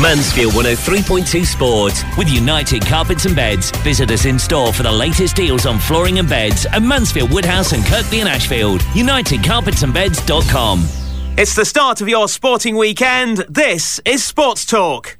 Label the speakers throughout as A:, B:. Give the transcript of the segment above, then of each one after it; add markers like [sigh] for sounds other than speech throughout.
A: Mansfield 103.2 Sport with United Carpets and Beds. Visit us in store for the latest deals on flooring and beds at Mansfield Woodhouse and Kirkby and Ashfield. UnitedCarpetsandBeds.com.
B: It's the start of your sporting weekend. This is Sports Talk.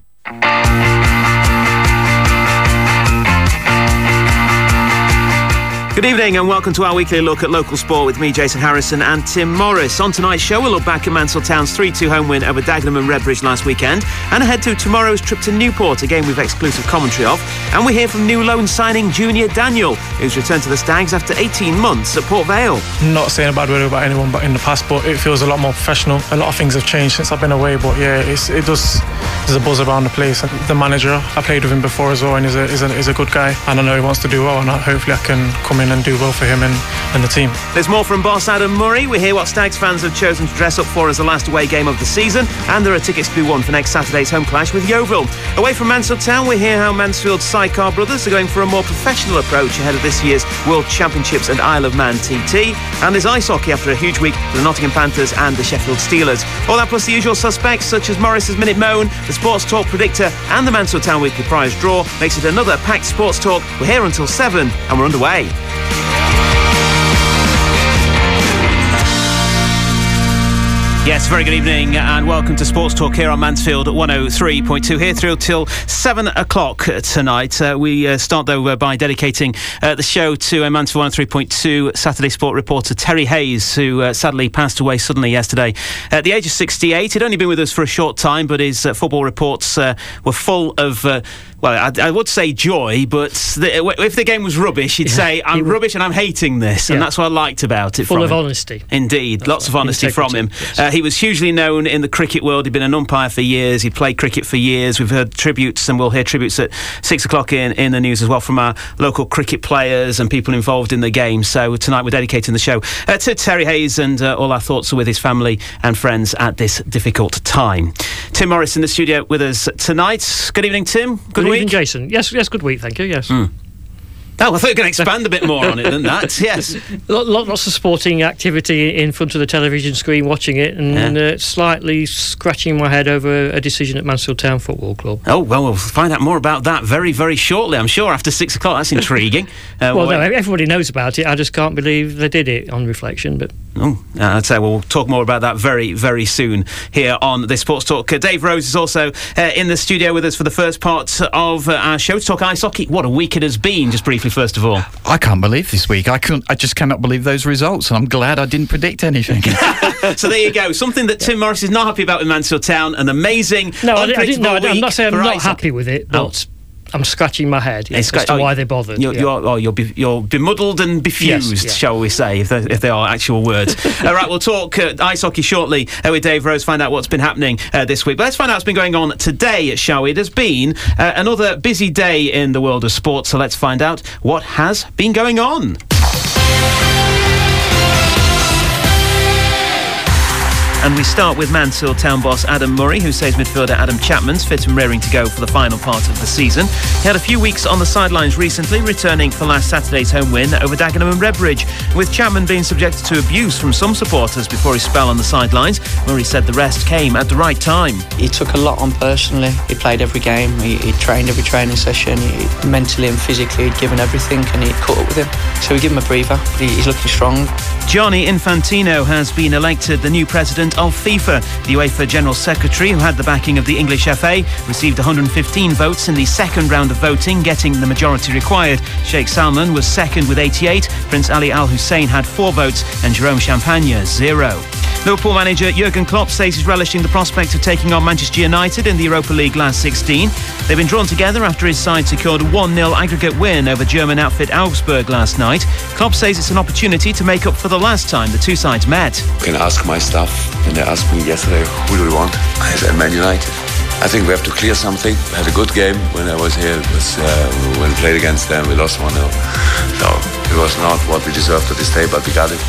B: Good evening and welcome to our weekly look at local sport with me, Jason Harrison, and Tim Morriss. On tonight's show, we'll look back at Mansfield Town's 3 2 home win over Dagenham and Redbridge last weekend and ahead to tomorrow's trip to Newport, a game with exclusive commentary of. And we hear from new loan signing Junior Daniel, who's returned to the Stags after 18 months at Port Vale.
C: Not saying a bad word about anyone but in the past, but it feels a lot more professional. A lot of things have changed since I've been away, but yeah, it does. There's a buzz around the place. The manager, I played with him before as well, and he's a, he's a, he's a good guy. And I know he wants to do well, and hopefully I can come in and do well for him and, and the team.
B: There's more from boss Adam Murray. We hear what Stags fans have chosen to dress up for as the last away game of the season, and there are tickets to be won for next Saturday's home clash with Yeovil. Away from Mansfield Town, we hear how Mansfield's Sidecar brothers are going for a more professional approach ahead of this year's World Championships and Isle of Man TT. And there's ice hockey after a huge week for the Nottingham Panthers and the Sheffield Steelers. All that plus the usual suspects such as Morriss's Minute Moan, the Sports Talk Predictor, and the Mansfield Town Weekly Prize Draw makes it another packed Sports Talk. We're here until 7 and we're underway. Yes, very good evening and welcome to Sports Talk here on Mansfield 103.2 here through till 7 o'clock tonight. Uh, we uh, start though uh, by dedicating uh, the show to uh, Mansfield 103.2 Saturday Sport reporter Terry Hayes who uh, sadly passed away suddenly yesterday at the age of 68. He'd only been with us for a short time but his football reports were full of well, I, I, would say joy, but the, if the game was rubbish, he'd yeah, say, I'm rubbish and I'm hating this. Yeah. And that's what I liked about it.
D: Full of
B: him.
D: honesty.
B: Indeed. That's lots of honesty from him. Yes. Uh, he was hugely known in the cricket world. He'd been an umpire for years. He'd played cricket for years. We've heard tributes, and we'll hear tributes at six o'clock in, in the news as well from our local cricket players and people involved in the game. So tonight we're dedicating the show uh, to Terry Hayes, and uh, all our thoughts are with his family and friends at this difficult time. Tim Morriss in the studio with us tonight. Good evening, Tim.
D: Good, Good week. Jason. Yes, yes, good week, thank you. Yes.
B: Mm. Oh, I thought you were going to expand a bit more on it than that. [laughs] Yes. [laughs]
D: Lots of sporting activity in front of the television screen watching it and yeah. uh, slightly scratching my head over a decision at Mansfield Town Football Club.
B: Oh, well, we'll find out more about that very, very shortly, I'm sure, after six o'clock. That's intriguing. [laughs]
D: Uh, well, no, everybody knows about it. I just can't believe they did it on reflection. But
B: Oh, I'd say we'll talk more about that very, very soon here on the Sports Talk. Uh, Dave Ross is also uh, in the studio with us for the first part of uh, our show to talk ice hockey. What a week it has been, just briefly, first of all.
E: I can't believe this week. I couldn't. I just cannot believe those results, and I'm glad I didn't predict anything. [laughs]
B: so there you go. Something that Tim Morriss is not happy about in Mansfield Town. An amazing, no, I, didn't. No, I'm
D: not saying I'm not happy with it, but. Oh I'm scratching my head yeah, as to oh, why they bothered.
B: You're,
D: yeah.
B: you're, oh, you're, be, you're bemuddled and befused, yes, yeah. shall we say, if, if they are actual words. [laughs] All right, we'll talk uh, ice hockey shortly uh, with Dave Ross, find out what's been happening uh, this week. But let's find out what's been going on today, shall we? There's been uh, another busy day in the world of sports, so let's find out what has been going on. And we start with Mansfield town boss Adam Murray, who says midfielder Adam Chapman's fit and raring to go for the final part of the season. He had a few weeks on the sidelines recently, returning for last Saturday's home win over Dagenham and Redbridge. With Chapman being subjected to abuse from some supporters before his spell on the sidelines, Murray said the rest came at the right time.
F: He took a lot on personally. He played every game, he, he trained every training session, he, mentally and physically he'd given everything and he caught up with him. So we give him a breather. He, he's looking strong.
B: Gianni Infantino has been elected the new president of FIFA. The UEFA General Secretary, who had the backing of the English FA, received 115 votes in the second round of voting, getting the majority required. Sheikh Salman was second with 88, Prince Ali Al Hussein had four votes, and Jerome Champagne, zero. Liverpool manager Jurgen Klopp says he's relishing the prospect of taking on Manchester United in the Europa League last 16. They've been drawn together after his side secured a 1-0 aggregate win over German outfit Augsburg last night. Klopp says it's an opportunity to make up for the last time the two sides met.
G: Can ask my staff, and they asked me yesterday, who do we want? I said Man United. I think we have to clear something. We had a good game when I was here. It was, uh, when we played against them, we lost 1-0. So it was not what we deserved at this day, but we got it.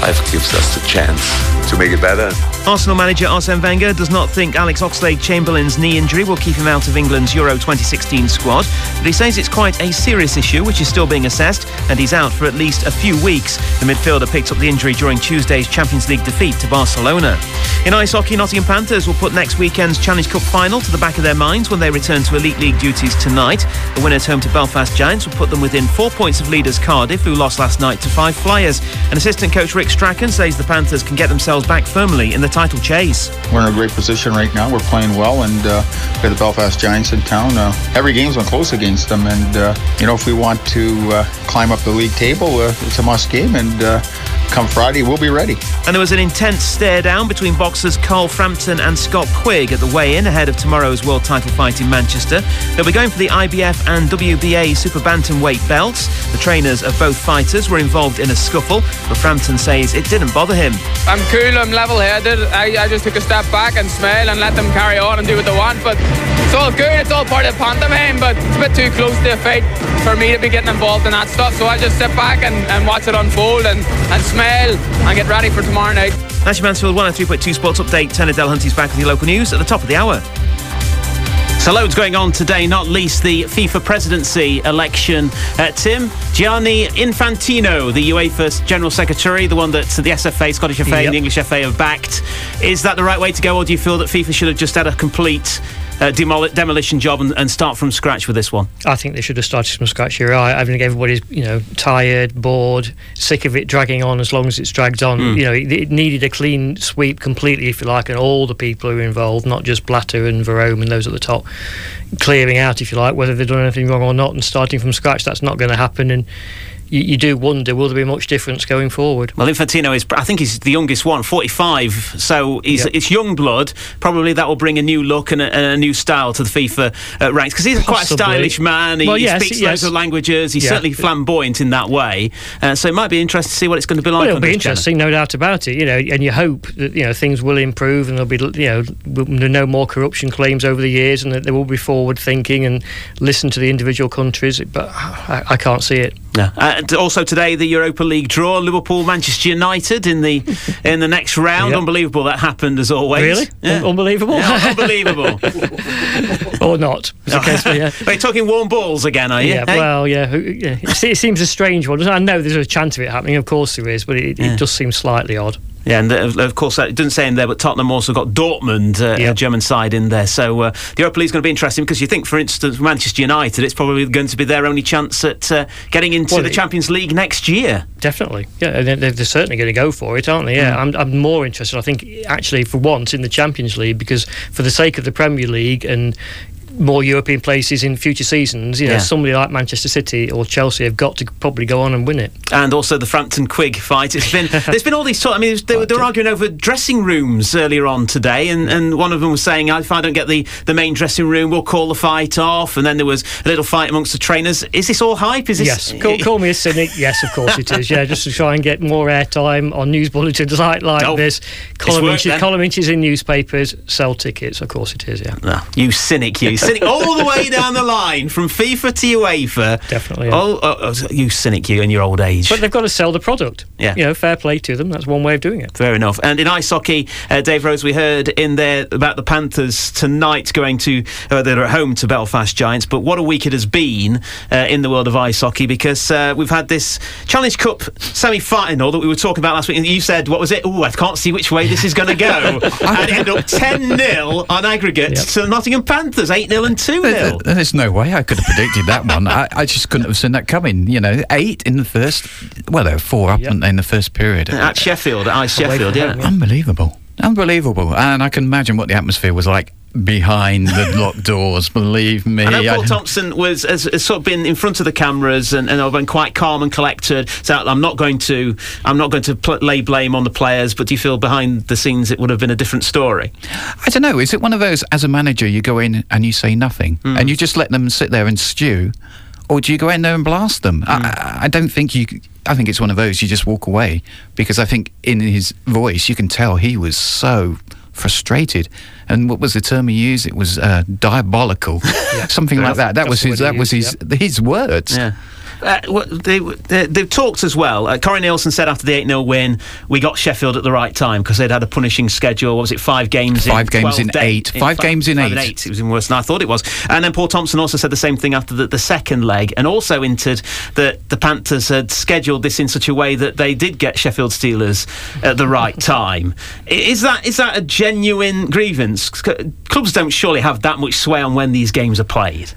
G: Life gives us the chance to make it better.
B: Arsenal manager Arsene Wenger does not think Alex Oxlade-Chamberlain's knee injury will keep him out of England's Euro 2016 squad, but he says it's quite a serious issue which is still being assessed and he's out for at least a few weeks. The midfielder picked up the injury during Tuesday's Champions League defeat to Barcelona. In ice hockey, Nottingham Panthers will put next weekend's Challenge Cup final to the back of their minds when they return to Elite League duties tonight. The winners home to Belfast Giants will put them within four points of leaders Cardiff, who lost last night to Fife Flyers. And assistant coach Rick Strachan says the Panthers can get themselves back firmly in the title chase.
H: We're in a great position right now. We're playing well, and uh, we have the Belfast Giants in town. Uh, every game's been close against them, and uh, you know if we want to uh, climb up the league table, uh, it's a must game, and uh, come Friday, we'll be ready.
B: And there was an intense stare down between boxers Carl Frampton and Scott Quigg at the weigh-in ahead of tomorrow's world title fight in Manchester. They'll be going for the IBF and WBA super bantamweight belts. The trainers of both fighters were involved in a scuffle, but Frampton says it didn't bother him.
I: I'm cool, I'm level-headed. I, I just took a step back and smile and let them carry on and do what they want. But it's all good, it's all part of the pantomime, but it's a bit too close to a fight for me to be getting involved in that stuff. So I just sit back and, and watch it unfold and, and smile and get ready for tomorrow night.
B: That's your Mansfield 103.2 Sports Update. Tony Delahunty's back with your local news at the top of the hour. So loads going on today, not least the FIFA presidency election. Uh, Tim, Gianni Infantino, the UEFA General Secretary, the one that the SFA, Scottish FA
D: Yep.
B: and the English FA have backed. Is that the right way to go, or do you feel that FIFA should have just had a complete uh, demol- demolition job and, and start from scratch with this one?
D: I think they should have started from scratch. You're right. I think everybody's you know tired, bored, sick of it dragging on as long as it's dragged on.
B: Hmm.
D: You know, it, it needed a clean sweep completely, if you like, and all the people who are involved, not just Blatter and Verome and those at the top, clearing out, if you like, whether they've done anything wrong or not, and starting from scratch. That's not going to happen, and you, you do wonder will there be much difference going forward?
B: Well, Infantino is, I think he's the youngest one, 45. So he's,
D: Yep.
B: it's young blood. Probably that will bring a new look and a, and a new style to the FIFA uh, ranks because he's quite a
D: Possibly.
B: stylish man. He,
D: Well,
B: he speaks
D: yes.
B: loads of languages. He's
D: Yeah.
B: certainly flamboyant in that way. Uh, so it might be interesting to see what it's going to be like.
D: Well, it'll be interesting, no doubt about it. You know, and you hope that you know things will improve and there'll be you know w- there are no more corruption claims over the years, and that there will be forward thinking and listen to the individual countries. But I, I can't see it.
B: Yeah. Uh, and also today, the Europa League draw: Liverpool, Manchester United in the [laughs] in the next round.
D: Yep.
B: Unbelievable that happened as always.
D: Really,
B: Yeah.
D: Un- unbelievable,
B: Yeah, unbelievable. [laughs]
D: or not? As the case may- yeah. [laughs]
B: Are you talking warm balls again? Are you?
D: Yeah,
B: Hey?
D: well, yeah, yeah. It, seems a strange one. I know there's a chance of it happening. Of course there is, but it,
B: Yeah.
D: it does seem slightly odd.
B: Yeah, and of course, it doesn't say in there, but Tottenham also got Dortmund, uh, a German side, in there. So uh, the Europa League is going to be interesting because you think, for instance, Manchester United, it's probably going to be their only chance at uh, getting into
D: Well,
B: the Champions League next year.
D: Definitely, yeah, they're, they're certainly going to go for it, aren't they? Yeah, I'm, I'm more interested. I think actually for once in the Champions League because for the sake of the Premier League and more European places in future seasons, you know,
B: Yeah.
D: somebody like Manchester City or Chelsea have got to probably go on and win it.
B: And also the Frampton Quigg fight. It's been [laughs] there's been all these. Talk, I mean, they, were- they were arguing over dressing rooms earlier on today, and, and one of them was saying, "If I don't get the, the main dressing room, we'll call the fight off." And then there was a little fight amongst the trainers. Is this all hype? Is this?
D: Yes, call, call me a cynic. Yes, of course it is. Yeah, just to try and get more airtime on news bulletins like like
B: Oh,
D: this. Column
B: worked
D: inches, column inches in newspapers, sell tickets. Of course it is. Yeah.
B: Ah, you cynic, you [laughs] cynic, all the way down the line from FIFA to UEFA.
D: Definitely, yeah.
B: Oh, oh, oh, you cynic, you in your old age.
D: But they've got to sell the product.
B: Yeah.
D: You know, fair play to them. That's one way of doing it.
B: Fair enough. And in ice hockey, uh, Dave Ross, we heard in there about the Panthers tonight going to, uh, they're at home to Belfast Giants. But what a week it has been uh, in the world of ice hockey because uh, we've had this Challenge Cup semi final that we were talking about last week. And you said, what was it? Oh, I can't see which way this is going to go. [laughs] and it ended up 10 0 on aggregate
D: Yep.
B: to the Nottingham Panthers, 8 0 and 2
E: There-
B: 0.
E: There's no way I could have predicted that one. I, I just couldn't have seen that coming. You know, eight in the first. Well, there were four up
D: Yep.
E: in- in the first period.
B: At Sheffield, at Ice
D: Away from
B: Sheffield, yeah.
D: home, yeah.
E: Unbelievable. Unbelievable. And I can imagine what the atmosphere was like behind the [laughs] locked doors, believe me.
B: I know Paul Thompson was has, has sort of been in front of the cameras and, and been quite calm and collected. So I'm not going to I'm not going to pl- lay blame on the players. But do you feel behind the scenes it would have been a different story?
E: I don't know. Is it one of those, as a manager, you go in and you say nothing
B: Hmm.
E: and you just let them sit there and stew? Or do you go in there and blast them?
B: Hmm.
E: I, I don't think you. I think it's one of those you just walk away because I think in his voice you can tell he was so frustrated. And what was the term he used? It was uh, diabolical, [laughs] something like that. That
D: That's
E: was his. That was his
D: used,
E: his words.
B: Yeah. Uh, they, they, have talked as well. Uh, Corey Neilson said after the 8 0 win, we got Sheffield at the right time because they'd had a punishing schedule. What was it, five games
E: five
B: in
E: games in eight. In five, five, games in
B: five
E: eight.
B: eight. It was even worse than I thought it was. And then Paul Thompson also said the same thing after the, the second leg and also hinted that the Panthers had scheduled this in such a way that they did get Sheffield Steelers at the right [laughs] time. Is that is that a genuine grievance? Clubs don't surely have that much sway on when these games are played.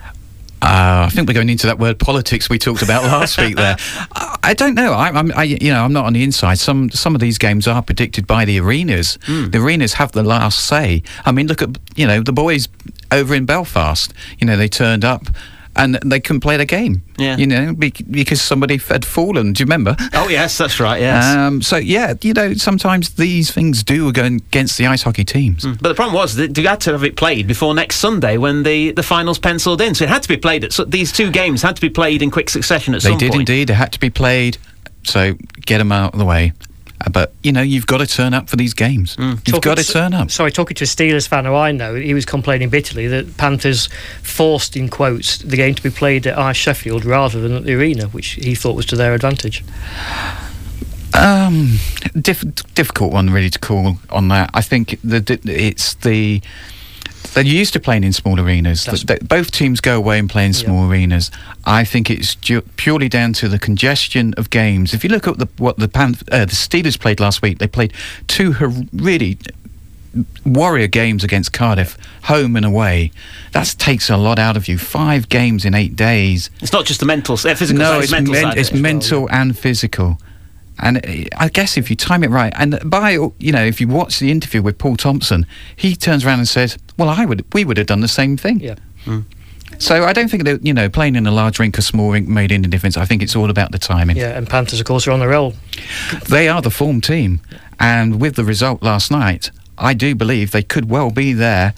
E: Uh, I think we're going into that word politics we talked about last week. There, [laughs] I don't know. I, am I, you know, I'm not on the inside. Some some of these games are predicted by the arenas. Mm. The arenas have the last say. I mean, look at you know the boys over in Belfast. You know, they turned up and they couldn't play the game.
B: Yeah.
E: You know, because somebody had fallen. Do you remember?
B: Oh, yes, that's right, yes.
E: Um, so, yeah, you know, sometimes these things do go against the ice hockey teams.
B: Mm. But the problem was that you had to have it played before next Sunday when the, the finals penciled in. So it had to be played at, so these two games had to be played in quick succession at
E: they
B: some
E: point. They did indeed. They had to be played. So get them out of the way. Uh, but you know you've got to turn up for these games. Mm. You've talking got to turn up.
D: Sorry, talking to a Steelers fan who I know, he was complaining bitterly that Panthers forced, in quotes, the game to be played at Ice Sheffield rather than at the arena, which he thought was to their advantage.
E: Um, diff- difficult one really to call on that. I think that it's the they're used to playing in small arenas. The, both teams go away and play in small arenas. I think it's ju- purely down to the congestion of games. If you look at the, what the, Pan- uh, the Steelers played last week, they played two her- really warrior games against Cardiff, home and away. That takes a lot out of you. Five games in eight days.
B: It's not just the mental, uh, physical.
E: No,
B: side,
E: it's,
B: mental,
E: men- it's mental well, yeah. and physical. And uh, I guess if you time it right, and by you know, if you watch the interview with Paul Thompson, he turns around and says, "Well, I would, we would have done the same thing."
D: Yeah. Mm.
E: So I don't think that you know playing in a large rink or small rink made any difference. I think it's all about the timing.
D: Yeah, and Panthers, of course, are on the roll.
E: They are the form team, and with the result last night, I do believe they could well be there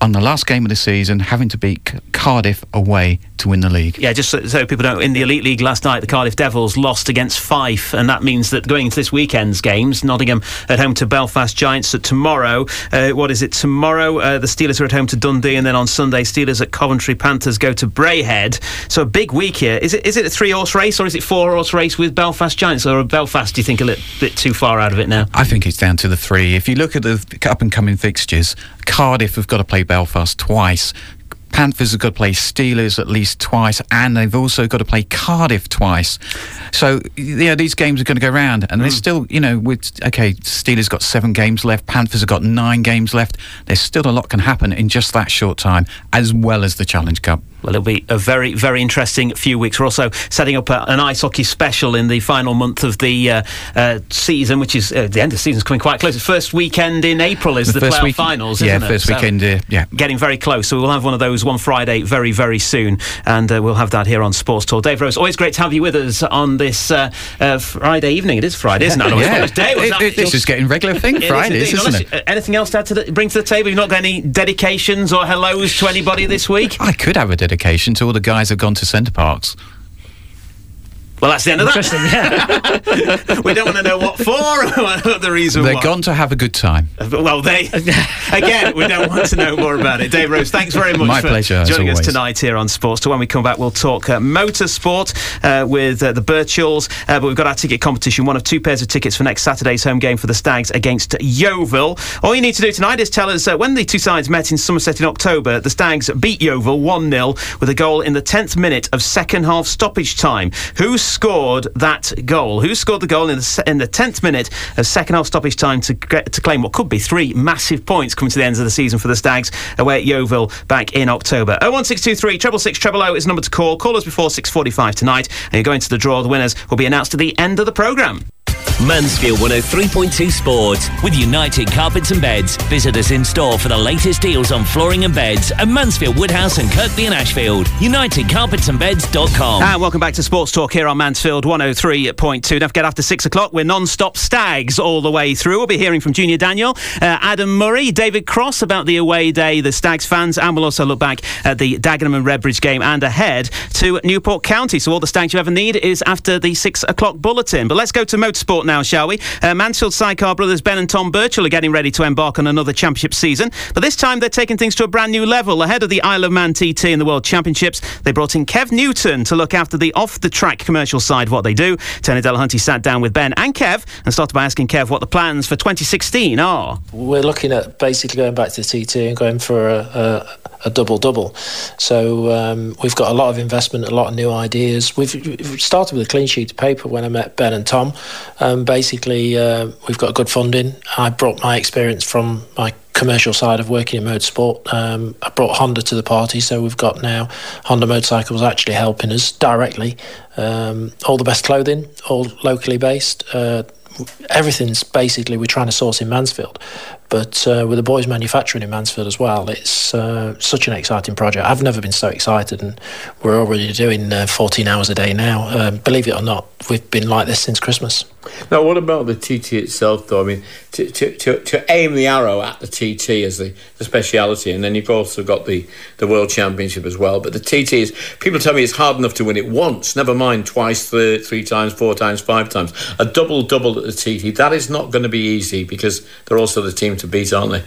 E: on the last game of the season, having to beat Cardiff away to win the league.
B: Yeah, just so, so, people know, in the Elite League last night, the Cardiff Devils lost against Fife, and that means that going into this weekend's games, Nottingham at home to Belfast Giants at tomorrow. Uh, what is it? Tomorrow, uh, the Steelers are at home to Dundee, and then on Sunday, Steelers at Coventry, Panthers go to Braehead. So a big week here. Is it is it a three horse race or is it four horse race with Belfast Giants, or Belfast? Do you think a little bit too far out of it now?
E: I think it's down to the three. If you look at the up and coming fixtures, Cardiff have got to play Belfast twice. Panthers have got to play Steelers at least twice, and they've also got to play Cardiff twice. So yeah, these games are going to go round, and mm. there's still, you know, with okay, Steelers got seven games left, Panthers have got nine games left. There's still a lot can happen in just that short time, as well as the Challenge Cup.
B: Well, it'll be a very, very interesting few weeks. We're also setting up a, an ice hockey special in the final month of the uh, uh, season, which is uh, the end of the season is coming quite close. The first weekend in April is the, the playoff week- finals,
E: yeah, first
B: it?
E: weekend, so
B: yeah. Getting very close. So we'll have one of those one Friday very, very soon, and uh, we'll have that here on Sports Talk. Dave Ross, always great to have you with us on this uh, uh, Friday evening. It is Friday, isn't it?
E: yeah. Day it, it, this is getting regular thing, Fridays, is, isn't it?
B: Anything else to, add to the, bring to the table? You've not got any dedications or hellos to anybody this week?
E: I could have a dedication to all the guys who have gone to Center Parcs.
B: Well, that's the end of that. Yeah. [laughs] we don't want to know what for [laughs] or the reason why
E: They're
B: why.
E: gone to have a good time.
B: Well, they [laughs] again, we don't want to know more about it. Dave Ross, thanks very much
E: My
B: for
E: pleasure,
B: joining us tonight here on Sports. So when we come back, we'll talk uh, motorsport uh, with uh, the Birchalls. Uh, but we've got our ticket competition, one of two pairs of tickets for next Saturday's home game for the Stags against Yeovil. All you need to do tonight is tell us uh, when the two sides met in Somerset in October, the Stags beat Yeovil 1-0 with a goal in the 10th minute of second half stoppage time. Who's scored that goal? Who scored the goal in the, in the 10th minute of second half stoppage time to, get, to claim what could be three massive points coming to the end of the season for the Stags away at Yeovil back in October? 01623 treble six treble O oh is number to call. Call us before 6.45 tonight and you're going to the draw. The winners will be announced at the end of the programme.
A: Mansfield 103.2 Sport with United Carpets and Beds. Visit us in store for the latest deals on flooring and beds at Mansfield Woodhouse and Kirkby and Ashfield. UnitedCarpetsandBeds.com.
B: And welcome back to Sports Talk here on Mansfield 103.2. Don't forget after six o'clock, we're non-stop stags all the way through. We'll be hearing from Junior Daniel, uh, Adam Murray, David Cross about the away day, the Stags fans, and we'll also look back at the Dagenham and Redbridge game and ahead to Newport County. So all the Stags you ever need is after the six o'clock bulletin. But let's go to motorsport now, shall we? Uh, Mansfield sidecar brothers Ben and Tom Birchall are getting ready to embark on another championship season, but this time they're taking things to a brand new level. Ahead of the Isle of Man TT in the World Championships, they brought in Kev Newton to look after the off the track commercial side, what they do. Tony Delahunty sat down with Ben and Kev and started by asking Kev what the plans for 2016 are.
J: We're looking at basically going back to the TT and going for a, a, a double double. So um, we've got a lot of investment, a lot of new ideas. We've, started with a clean sheet of paper when I met Ben and Tom. Um, basically, uh, we've got good funding. I brought my experience from my commercial side of working in motorsport. Um, I brought Honda to the party, so we've got now Honda motorcycles actually helping us directly. Um, all the best clothing, all locally based. Uh, everything's basically we're trying to source in Mansfield. But uh, with the boys manufacturing in Mansfield as well, it's uh, such an exciting project. I've never been so excited, and we're already doing uh, 14 hours a day now. Um, believe it or not, we've been like this since Christmas.
K: Now, what about the TT itself, though? I mean, to, to, to, to aim the arrow at the TT as the, the speciality, and then you've also got the, the World Championship as well. But the TT is, people tell me it's hard enough to win it once, never mind twice, three, three times, four times, five times. A double double at the TT, that is not going to be easy because they're also the team to beat, aren't they?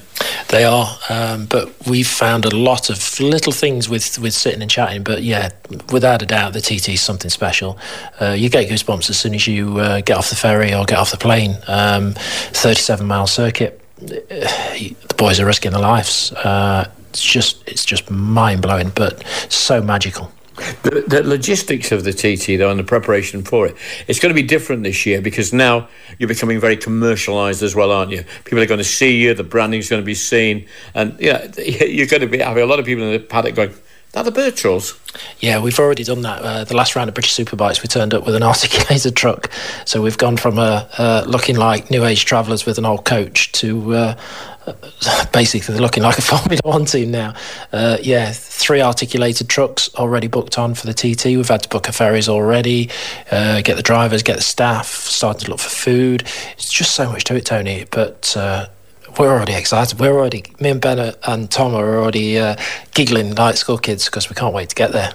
J: They are, um, but we've found a lot of little things with, with sitting and chatting. But yeah, without a doubt, the TT is something special. Uh, you get goosebumps as soon as you uh, get off the ferry or get off the plane. Um, 37 mile circuit. The boys are risking their lives. Uh, it's just it's just mind blowing, but so magical.
K: The, the, logistics of the TT, though, and the preparation for it, it's going to be different this year because now you're becoming very commercialised as well, aren't you? People are going to see you, the branding's going to be seen, and yeah, [laughs] you're going to be having a lot of people in the paddock going, that the Birchalls?
J: Yeah, we've already done that. Uh, the last round of British Superbikes, we turned up with an [laughs] articulated truck. So we've gone from uh, uh, looking like new age travellers with an old coach to uh, [laughs] basically looking like a [laughs] Formula One team now. Uh, yeah, three articulated trucks already booked on for the TT. We've had to book a ferries already, uh, get the drivers, get the staff, starting to look for food. It's just so much to it, Tony. But we're already excited. We're already, me and Ben and Tom are already uh, giggling like school kids because we can't wait to get there.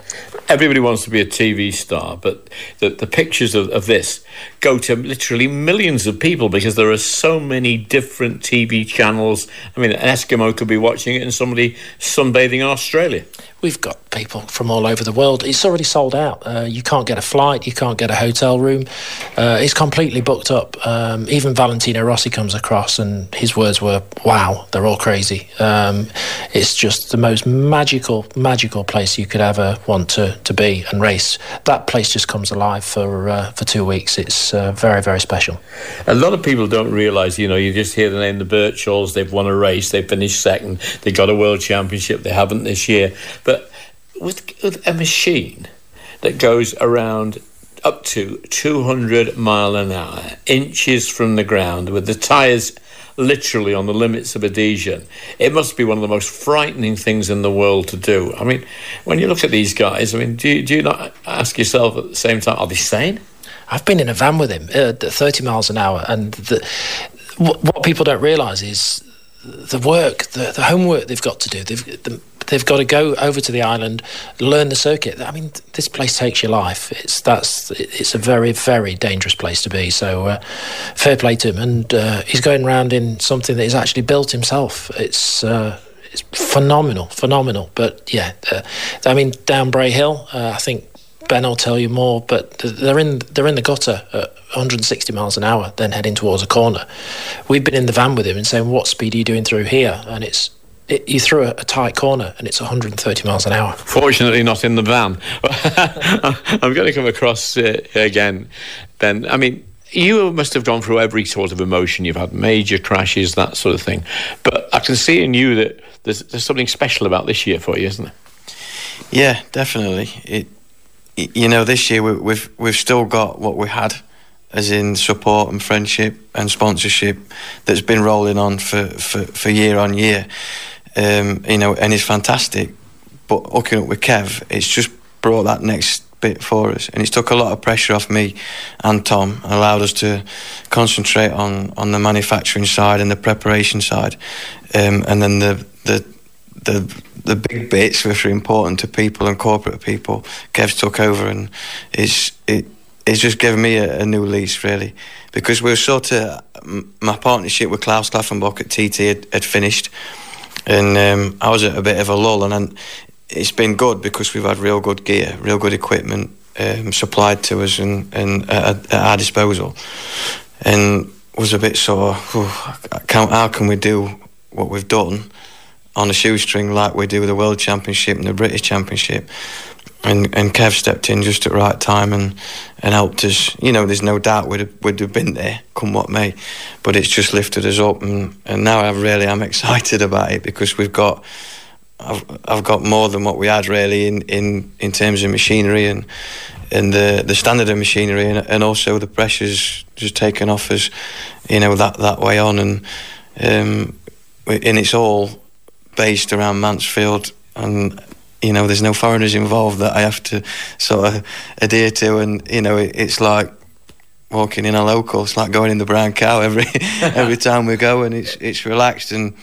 K: Everybody wants to be a TV star, but the, the pictures of, of this go to literally millions of people because there are so many different TV channels. I mean, an Eskimo could be watching it and somebody sunbathing in Australia.
J: We've got people from all over the world. It's already sold out. Uh, you can't get a flight, you can't get a hotel room. Uh, it's completely booked up. Um, even Valentino Rossi comes across, and his words were, "Wow, they're all crazy." Um, it's just the most magical, magical place you could ever want to, to be and race. That place just comes alive for uh, for two weeks. It's uh, very, very special.
K: A lot of people don't realise, you know, you just hear the name the Birchalls, they've won a race, they finished second, they got a world championship, they haven't this year. But with, with a machine that goes around up to 200 mile an hour, inches from the ground, with the tyres literally on the limits of adhesion. It must be one of the most frightening things in the world to do. I mean, when you look at these guys, I mean, do you, do you not ask yourself at the same time, are they sane?
J: I've been in a van with him uh, at 30 miles an hour, and the, what, what, people don't realise is the work, the, the, homework they've got to do. They've the, they've got to go over to the island, learn the circuit. I mean, this place takes your life. It's that's it's a very very dangerous place to be. So uh, fair play to him, and uh, he's going around in something that he's actually built himself. It's. Uh, it's phenomenal, phenomenal. But yeah, uh, I mean, down Bray Hill, uh, I think Ben will tell you more, but they're in they're in the gutter at 160 miles an hour, then heading towards a corner. We've been in the van with him and saying, "What speed are you doing through here?" And it's it, you through a, a, tight corner and it's 130 miles an hour.
K: Fortunately, not in the van. [laughs] I'm going to come across uh, again, Ben. I mean, you must have gone through every sort of emotion. You've had major crashes, that sort of thing. But I can see in you that there's, there's something special about this year for you, isn't there?
L: Yeah, definitely. It you know, this year we, we've we've still got what we had, as in support and friendship and sponsorship that's been rolling on for, for, for year on year. Um, you know, and it's fantastic. But hooking up with Kev, it's just brought that next bit for us, and it's took a lot of pressure off me and Tom, and allowed us to concentrate on on the manufacturing side and the preparation side, um, and then the the the the big bits which are important to people and corporate people. Kev took over, and it's it it's just given me a, a, new lease, really, because we were sort of my partnership with Klaus Klaffenbach at TT had, had finished, and um, I was at a bit of a lull, and then it's been good because we've had real good gear, real good equipment um, supplied to us and, and at, at, our disposal, and was a bit sort of, how can we do what we've done on a shoestring like we do with the World Championship and the British Championship? and and Kev stepped in just at the right time and and helped us. You know, there's no doubt we'd have, we'd have been there, come what may, but it's just lifted us up, and and now I really am [laughs] excited about it because we've got. I've, I've got more than what we had really in, in, in terms of machinery and and the the standard of machinery and, and also the pressures just taken off us, you know that that way on and um, and it's all based around Mansfield and you know, there's no foreigners involved that I have to sort of adhere to, and you know, it, it's like walking in a local. It's like going in the brown cow every [laughs] every time we go, and it's it's relaxed. And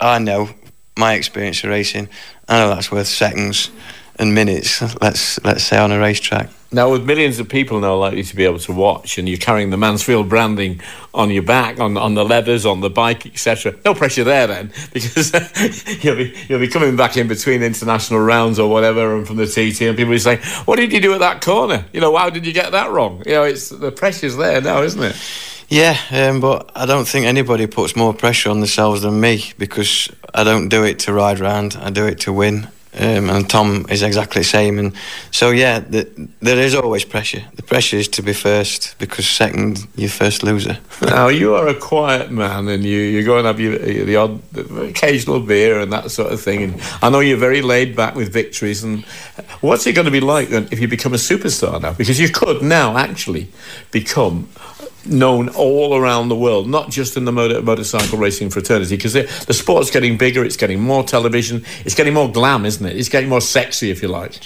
L: I know my experience of racing. I know that's worth seconds and minutes. Let's let's say on a racetrack.
K: Now, with millions of people now likely to be able to watch, and you're carrying the Mansfield branding on your back, on on the leathers, on the bike, etc. No pressure there then, [laughs] because [laughs] you'll be you'll be coming back in between international rounds or whatever, and from the TT, and people will be saying, "What did you do at that corner? You know, how did you get that wrong?" You know, it's the pressure's there now, isn't it?
L: Yeah, um, but I don't think anybody puts more pressure on themselves than me because I don't do it to ride round. I do it to win. Um, and Tom is exactly the same. And so, yeah, the, there is always pressure. The pressure is to be first because second, you're first loser. [laughs]
K: now, you are a quiet man and you, you go and have your, the odd, occasional beer and that sort of thing. And I know you're very laid back with victories. And what's it going to be like if you become a superstar now? Because you could now actually become known all around the world, not just in the motor, motorcycle racing fraternity, because the sport's getting bigger, it's getting more television, it's getting more glam, isn't it? It's getting more sexy, if you like.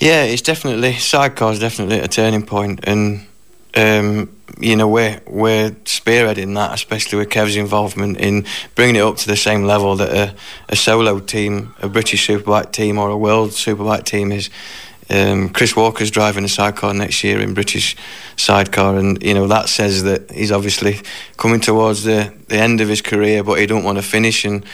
L: Yeah, it's definitely sidecar is definitely a turning point, and um, you know we're we're spearheading that, especially with Kev's involvement in bringing it up to the same level that a, a solo team, a British superbike team, or a world superbike team is. Um, Chris Walker's driving a sidecar next year in British sidecar, and you know that says that he's obviously coming towards the, the end of his career, but he don't want to finish, and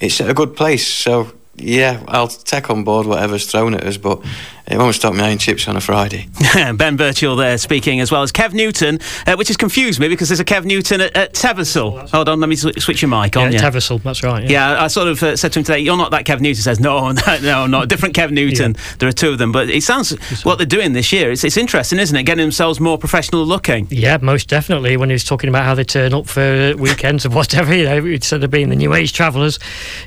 L: it's at a good place. So yeah, I'll take on board whatever's thrown at us, but it won't stop me eating chips on a Friday. [laughs]
B: ben Birchall there speaking, as well as Kev Newton, uh, which has confused me because there's a Kev Newton at, at Teversal. Hold on, let me sw- switch your mic on.
D: Yeah, yeah. Teversal, that's right.
B: Yeah, yeah I sort of uh, said to him today, "You're not that Kev Newton." He says, "No, [laughs] no, no, not different Kev Newton." Yeah. There are two of them, but it sounds what they're doing this year. It's, it's interesting, isn't it? Getting themselves more professional looking.
D: Yeah, most definitely. When he was talking about how they turn up for weekends or [laughs] whatever, you know, instead of being the new age travellers,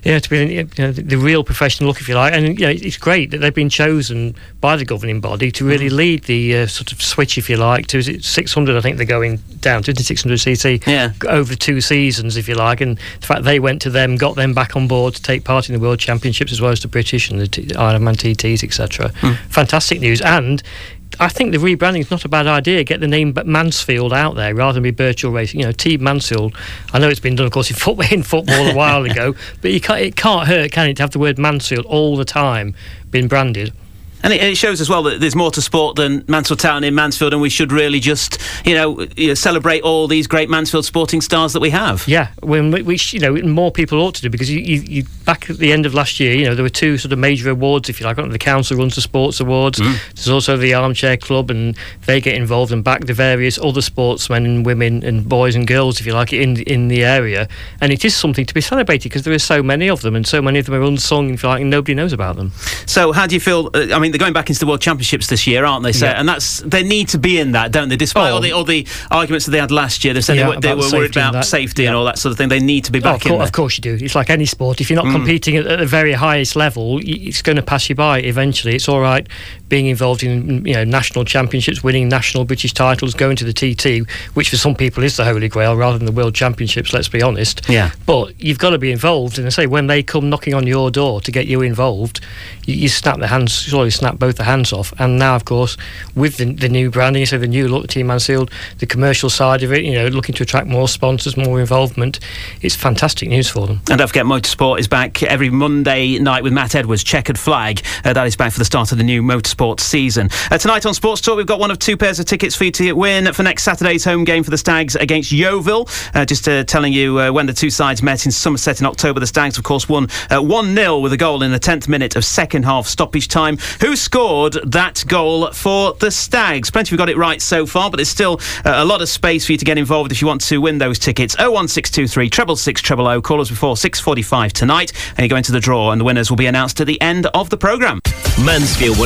D: yeah, to be you know, the real professional look, if you like. And you know, it's great that they've been chosen by the governing body to really mm. lead the uh, sort of switch, if you like, to is it 600. I think they're going down to 600 CC
B: yeah.
D: over two seasons, if you like. And the fact they went to them, got them back on board to take part in the World Championships as well as the British and the T- Isle of Man TTs, etc. Mm. Fantastic news. And I think the rebranding is not a bad idea. Get the name Mansfield out there rather than be Birchall Racing. You know, Team Mansfield. I know it's been done, of course, in football, [laughs] in football a while ago, but can't, it can't hurt, can it, to have the word Mansfield all the time being branded.
B: And it, it, shows as well that there's more to sport than Mansfield Town in Mansfield, and we should really just, you know, you know celebrate all these great Mansfield sporting stars that we have.
D: Yeah, when we, we you know, more people ought to do because you, you, you, back at the end of last year, you know, there were two sort of major awards, if you like. The council runs the sports awards. Mm. There's also the Armchair Club, and they get involved and back the various other sportsmen and women and boys and girls, if you like, in in the area. And it is something to be celebrated because there are so many of them, and so many of them are unsung, if you like, and nobody knows about them.
B: So, how do you feel? Uh, I mean mean, they're going back into the World Championships this year, aren't they? So, yeah. and that's they need to be in that, don't they? Despite oh. all the all the arguments that they had last year, they said yeah, they, were, they were worried about safety yeah. and all that sort of thing. They need to be back
D: oh,
B: in.
D: Of course, you do. It's like any sport. If you're not mm. competing at, at the very highest level, it's going to pass you by eventually. It's all right being involved in you know national championships, winning national British titles, going to the TT, which for some people is the holy grail rather than the World Championships. Let's be honest.
B: Yeah.
D: But you've got to be involved, and I say when they come knocking on your door to get you involved, you, you snap their hands, surely snap both the hands off. And now, of course, with the, the new branding, so the new look, the Team Mansfield, the commercial side of it, you know, looking to attract more sponsors, more involvement, it's fantastic news for them.
B: And don't forget, Motorsport is back every Monday night with Matt Edwards, Checkered Flag. Uh, that is back for the start of the new motorsport season. Uh, tonight on Sports Talk, we've got one of two pairs of tickets for you to win for next Saturday's home game for the Stags against Yeovil. Uh, just uh, telling you uh, when the two sides met in Somerset in October, the Stags, of course, won uh, 1 0 with a goal in the 10th minute of second half stoppage time. Who scored that goal for the Stags? Plenty of got it right so far, but there's still a lot of space for you to get involved if you want to win those tickets. 01623 treble six treble o. Call us before 6:45 tonight, and you go into the draw, and the winners will be announced at the end of the programme.
A: Mansfield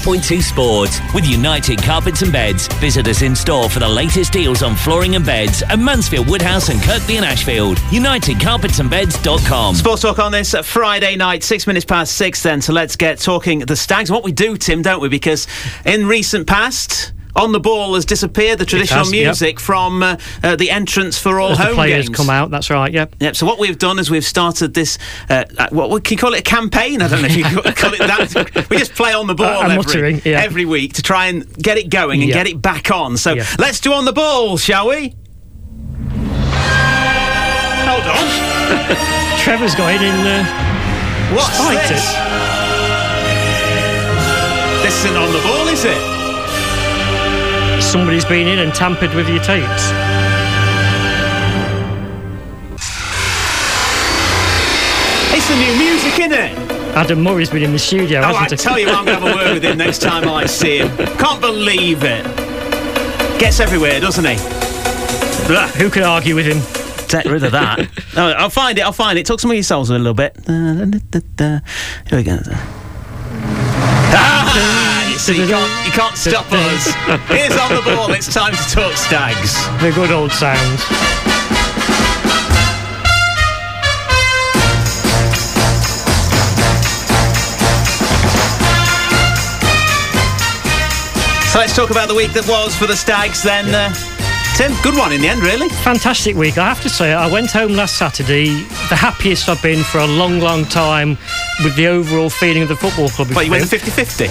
A: 103.2 Sports with United Carpets and Beds. Visit us in store for the latest deals on flooring and beds at Mansfield Woodhouse and Kirkby and Ashfield. UnitedCarpetsandBeds.com.
B: Sports talk on this Friday night, six minutes past six. Then, so let's get talking the Stags. What we do, Tim, don't we? Because in recent past on the ball has disappeared. The traditional has, music yep. from uh, uh, the entrance for all
D: As
B: home
D: the players
B: games
D: come out. That's right. Yep.
B: Yep. So what we've done is we've started this. Uh, uh what can you call it? A campaign? I don't know if you call it that. [laughs] we just play on the ball every,
D: muttering, yeah.
B: every week to try and get it going and yep. get it back on. So yep. let's do on the ball, shall we? Hold
D: on. [laughs] Trevor's going in. Uh,
B: What's this? It. This isn't on the ball, is it?
D: Somebody's been in and tampered with your tapes.
B: It's the new music, isn't it?
D: Adam Murray's been in the studio.
B: Oh, I tell you, I'm going to have a word with him next time I see him. Can't believe it. Gets everywhere, doesn't he?
D: Who can argue with him?
B: Get rid of that. [laughs] no, I'll find it. I'll find it. Talk some of your yourselves a little bit. Here we go. Ah! So you can't, you can't stop us. [laughs] Here's on the ball. It's time to talk stags.
D: The good old sounds.
B: So let's talk about the week that was for the Stags then. Uh, Tim, good one in the end, really.
D: Fantastic week. I have to say, I went home last Saturday, the happiest I've been for a long, long time with the overall feeling of the football club.
B: But you went 50 50? [laughs]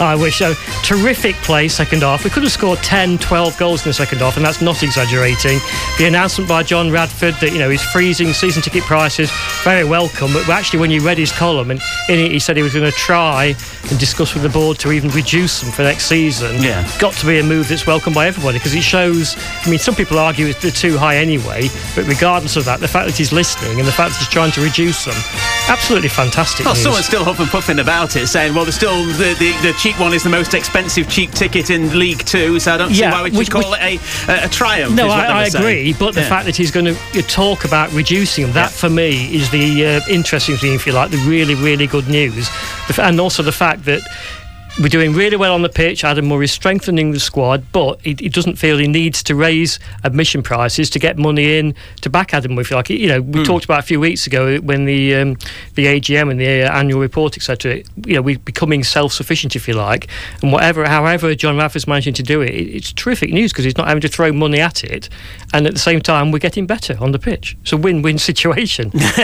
D: I wish so. Terrific play, second half. We could have scored 10, 12 goals in the second half, and that's not exaggerating. The announcement by John Radford that, you know, he's freezing season ticket prices, very welcome. But actually, when you read his column, and in it, he said he was going to try and discuss with the board to even reduce them for next season.
B: Yeah.
D: Got to be a move that's welcomed by everybody because it shows. I mean, some people argue they're too high anyway, but regardless of that, the fact that he's listening and the fact that he's trying to reduce them, absolutely fantastic.
B: Well,
D: news.
B: someone's still huffing and puffing about it, saying, "Well, there's still the, the, the, cheap one is the most expensive cheap ticket in League Two, so I don't yeah, see why we should call which, it a, a, triumph."
D: No, I, I agree, but the yeah. fact that he's going to talk about reducing them, that yeah. for me is the uh, interesting thing, if you like, the really, really good news, and also the fact that we're doing really well on the pitch. Adam Murray's strengthening the squad, but he, he, doesn't feel he needs to raise admission prices to get money in to back Adam Murray. Like you know, we mm. talked about a few weeks ago when the um, the AGM and the uh, annual report, etc. You know, we're becoming self-sufficient, if you like, and whatever, however, John Radford's managing to do it, it it's terrific news because he's not having to throw money at it, and at the same time, we're getting better on the pitch. It's a win-win [laughs] situation. [laughs]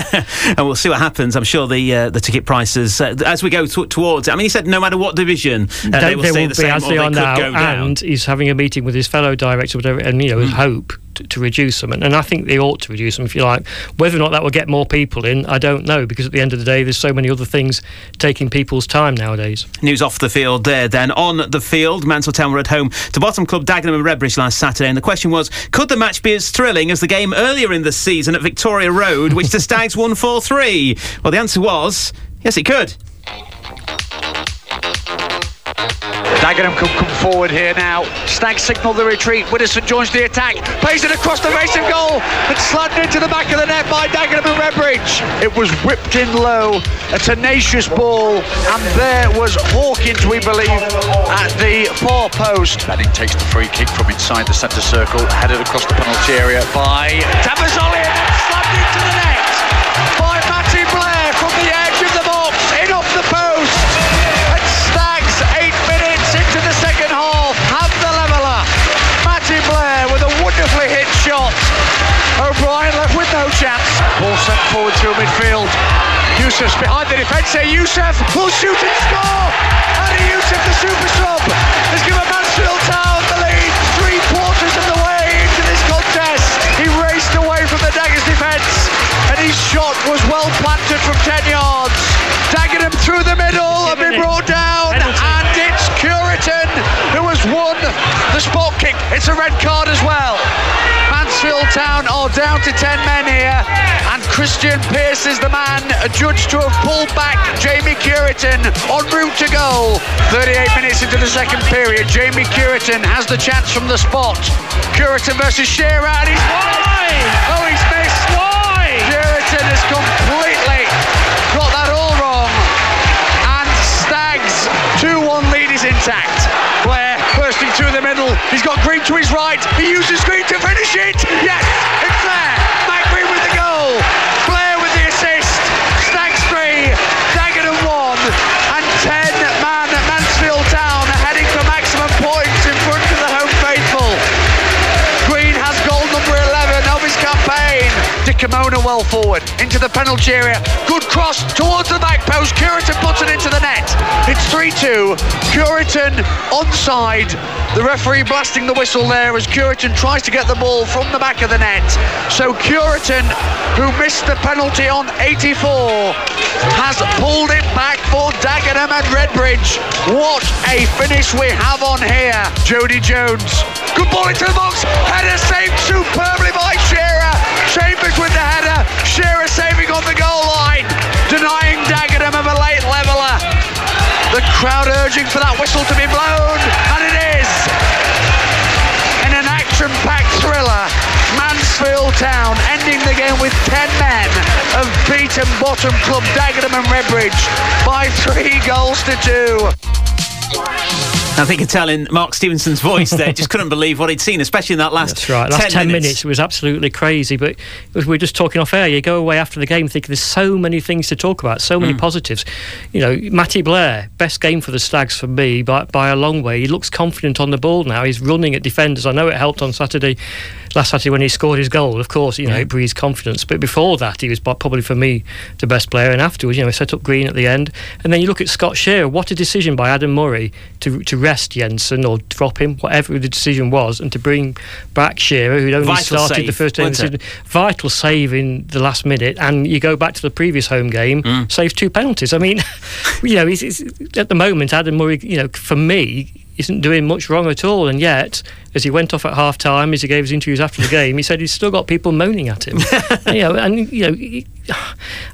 B: and we'll see what happens. I'm sure the uh, the ticket prices uh, as we go t- towards. I mean, he said no matter what division uh, they, they, will, they will the be as they are now,
D: and he's having a meeting with his fellow director, whatever, and you know, mm. hope to, to, reduce them. And, and, I think they ought to reduce them, if you like. Whether or not that will get more people in, I don't know, because at the end of the day, there's so many other things taking people's time nowadays.
B: News off the field there. Then on the field, Mansfield Town were at home to bottom club Dagenham and Redbridge last Saturday, and the question was, could the match be as thrilling as the game earlier in the season at Victoria Road, which the [laughs] Stags won 4-3? Well, the answer was yes, it could.
M: Dagenham can come forward here now. Stag signal the retreat. Widdowson joins the attack. Plays it across the of goal and slammed into the back of the net by Dagenham and Redbridge. It was whipped in low. A tenacious ball. And there was Hawkins, we believe, at the far post.
N: Manning takes the free kick from inside the centre circle. Headed across the penalty area by
M: Tafazolli. Slammed into the net by no chance. Ball sent forward through midfield. Yussuf's behind the defence here. Yussuf will shoot and score. super sub has given Mansfield Town the lead three quarters of the way into this contest. He raced away from the Daggers defence and his shot was well planted from 10 yards. Dagenham through the middle have been brought down it's who has won the spot kick. It's a red card as well. Mansfield Town are down to 10 men here, and Krystian Pearce is the man judged to have pulled back Jamie Cureton en route to goal. 38 minutes into the second period, Jamie Cureton has the chance from the spot. Cureton versus Shearer, and he's wide! Oh, he's missed! Wide! Cureton has completely 2-1 lead is intact. Blair bursting through the middle. He's got Green to his right. He uses Green to finish it. Yes, it's there. Dikamona well forward into the penalty area. Good cross towards the back post. Cureton puts it into the net. It's 3-2. Cureton onside. The referee blasting the whistle there as Cureton tries to get the ball from the back of the net. So Cureton, who missed the penalty on 84, has pulled it back for Dagenham and Redbridge. What a finish we have on here. Jodi Jones. Good ball into the box. Header saved superbly by Shearer. With the header. Shearer saving on the goal line. Denying Dagenham of a late leveller. The crowd urging for that whistle to be blown. And it is. In an action-packed thriller. Mansfield Town ending the game with 10 men of beaten bottom club Dagenham and Redbridge by three goals to two.
B: I think you're telling Mark Stevenson's voice there. Just couldn't believe what he'd seen, especially in that last
D: That's right. Last
B: 10,
D: 10
B: minutes.
D: minutes. was absolutely crazy. But as we were just talking off air, you go away after the game thinking there's so many things to talk about, so many
B: Mm.
D: positives. You know, Matty Blair, best game for the Stags for me by, by a long way. He looks confident on the ball now. He's running at defenders. I know it helped on Saturday, last Saturday when he scored his goal. Of course, you know,
B: Yeah.
D: it breathes confidence. But before that, he was probably for me the best player. And afterwards, you know, he set up Green at the end. And then you look at Scott Shearer. What a decision by Adam Murray to to rest Jensen or drop him, whatever the decision was, and to bring back Shearer, who'd only
B: Vital
D: started
B: save,
D: the first game of the season. Vital save in the last minute. And you go back to the previous home game,
B: Mm.
D: saves two penalties. I mean, [laughs] you know, he's, he's, at the moment, Adam Murray, you know, for me, isn't doing much wrong at all. And yet, as he went off at half time, as he gave his interviews after the game, he said he's still got people moaning at him. [laughs] you know, and you know,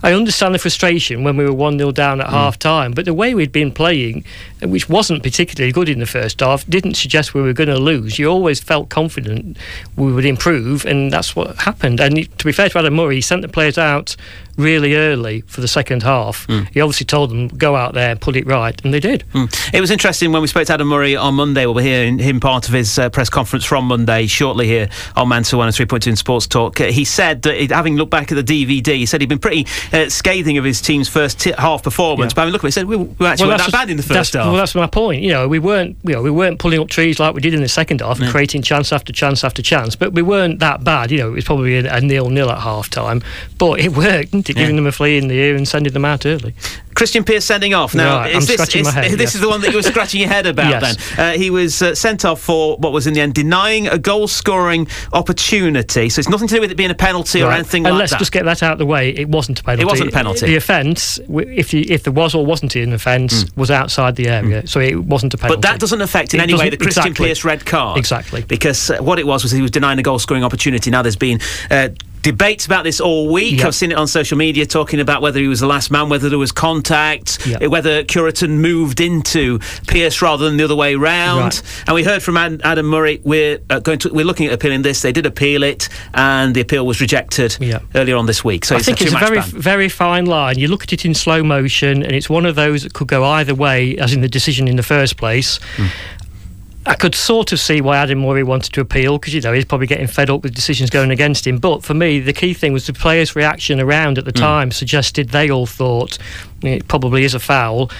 D: I understand the frustration when we were one 0 down at half time, but the way we'd been playing, uh, which wasn't particularly good in the first half, didn't suggest we were going to lose. You always felt confident we would improve, and that's what happened. And to be fair to Adam Murray, he sent the players out really early for the second half. He obviously told them go out there and put it right, and they did.
B: It was interesting when we spoke to Adam Murray on Monday. We'll be hearing him part of his uh, press conference from Monday shortly here on Mansfield 103.2 in Sports Talk. Uh, he said that, having looked back at the DVD, he said he'd been pretty uh, scathing of his team's first t- half performance.
D: Yeah.
B: But I mean, look, he said we, we actually weren't that bad in the first half.
D: Well, that's my point. You know, we weren't, you know, we weren't pulling up trees like we did in the second half, and
B: Yeah.
D: creating chance after chance after chance. But we weren't that bad. You know, it was probably a, a nil nil at half time, but it worked, didn't it?
B: Yeah.
D: Giving them a flea in the ear and sending them out early.
B: Krystian Pearce sending off. Now,
D: Right,
B: is this,
D: scratching
B: is,
D: head, [laughs]
B: this
D: yes.
B: is the one that you were scratching your head about
D: Yes.
B: then. Uh, he was uh, sent off for what was in the end denying a goal scoring opportunity. So it's nothing to do with it being a penalty or
D: Right.
B: anything
D: and
B: like
D: let's
B: that.
D: just get that out of the way. It wasn't a penalty.
B: It wasn't a penalty.
D: The offence, if you, if there was or wasn't an offence, was outside the area, so it wasn't a penalty.
B: Mm. But that doesn't affect in
D: It
B: any way the Krystian
D: exactly.
B: Pearce red card.
D: Exactly.
B: Because uh, what it was was he was denying a goal scoring opportunity. Now there's been. Uh, Debates about this all week.
D: Yeah.
B: I've seen it on social media talking about whether he was the last man, whether there was contact,
D: Yeah.
B: uh, whether Cureton moved into Pearce rather than the other way round.
D: Right.
B: And we heard from Adam Murray. We're uh, going to we're looking at appealing this. They did appeal it, and the appeal was rejected
D: Yeah.
B: earlier on this week. So
D: I
B: it's
D: think
B: a
D: it's a very,
B: ban.
D: very fine line. You look at it in slow motion, and it's one of those that could go either way, as in the decision in the first place.
B: Hmm.
D: I could sort of see why Adam Murray wanted to appeal because you know he's probably getting fed up with decisions going against him. But for me, the key thing was the players' reaction around at the
B: Hmm.
D: time suggested they all thought it probably is a foul.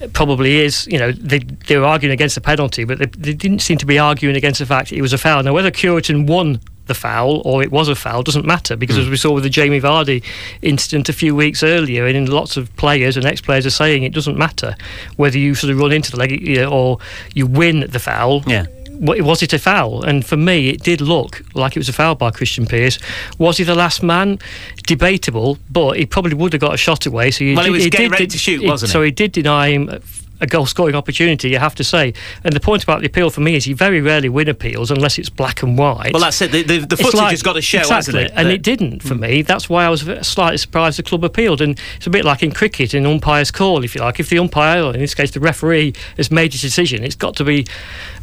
D: It probably is. You know, they, they were arguing against the penalty, but they, they didn't seem to be arguing against the fact it was a foul. Now, whether Cureton won the foul or it was a foul doesn't matter because mm. as we saw with the Jamie Vardy incident a few weeks earlier, and lots of players and ex-players are saying it doesn't matter whether you sort of run into the leg or you win the foul.
B: Yeah
D: was it a foul? And for me, it did look like it was a foul by Krystian Pearce. Was he the last man? Debatable, but he probably would have got a shot away. So
B: he
D: well,
B: did,
D: he was
B: he getting did, ready to shoot, wasn't
D: he? So he did deny him a goal scoring opportunity, you have to say. And the point about the appeal for me is you very rarely win appeals unless it's black and white.
B: Well, that's it. The, the, the footage like, has got to show,
D: exactly,
B: hasn't it?
D: And it didn't for mm. me. That's why I was slightly surprised the club appealed. And it's a bit like in cricket, in umpire's call, if you like. If the umpire, or in this case the referee, has made a decision, it's got to be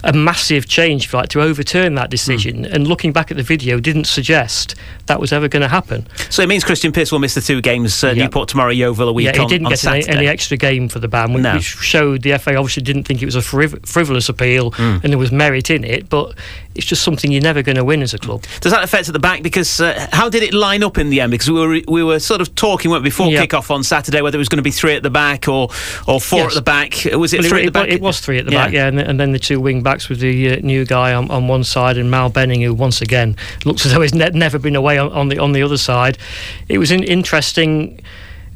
D: a massive change, if you like, to overturn that decision. Mm. And looking back at the video, didn't suggest that was ever going to happen.
B: So it means Krystian Pearce will miss the two games, uh, yep. Newport tomorrow, Yeovil a week
D: yeah, he
B: on,
D: didn't
B: on
D: get any, any, extra game for the ban, which,
B: no.
D: The FA obviously didn't think it was a friv- frivolous appeal mm. and there was merit in it, but it's just something you're never going to win as a club.
B: Does that affect at the back? Because uh, how did it line up in the end? Because we were we were sort of talking before yep. kick-off on Saturday whether it was going to be three at the back or or four yes. at the back. Was it
D: well,
B: three
D: it,
B: at the back?
D: It was three at the yeah. back, yeah, and, and, then the two wing backs with the uh, new guy on, on, one side and Mal Benning, who once again looks as though he's ne- never been away on, on, the on the other side. It was in, interesting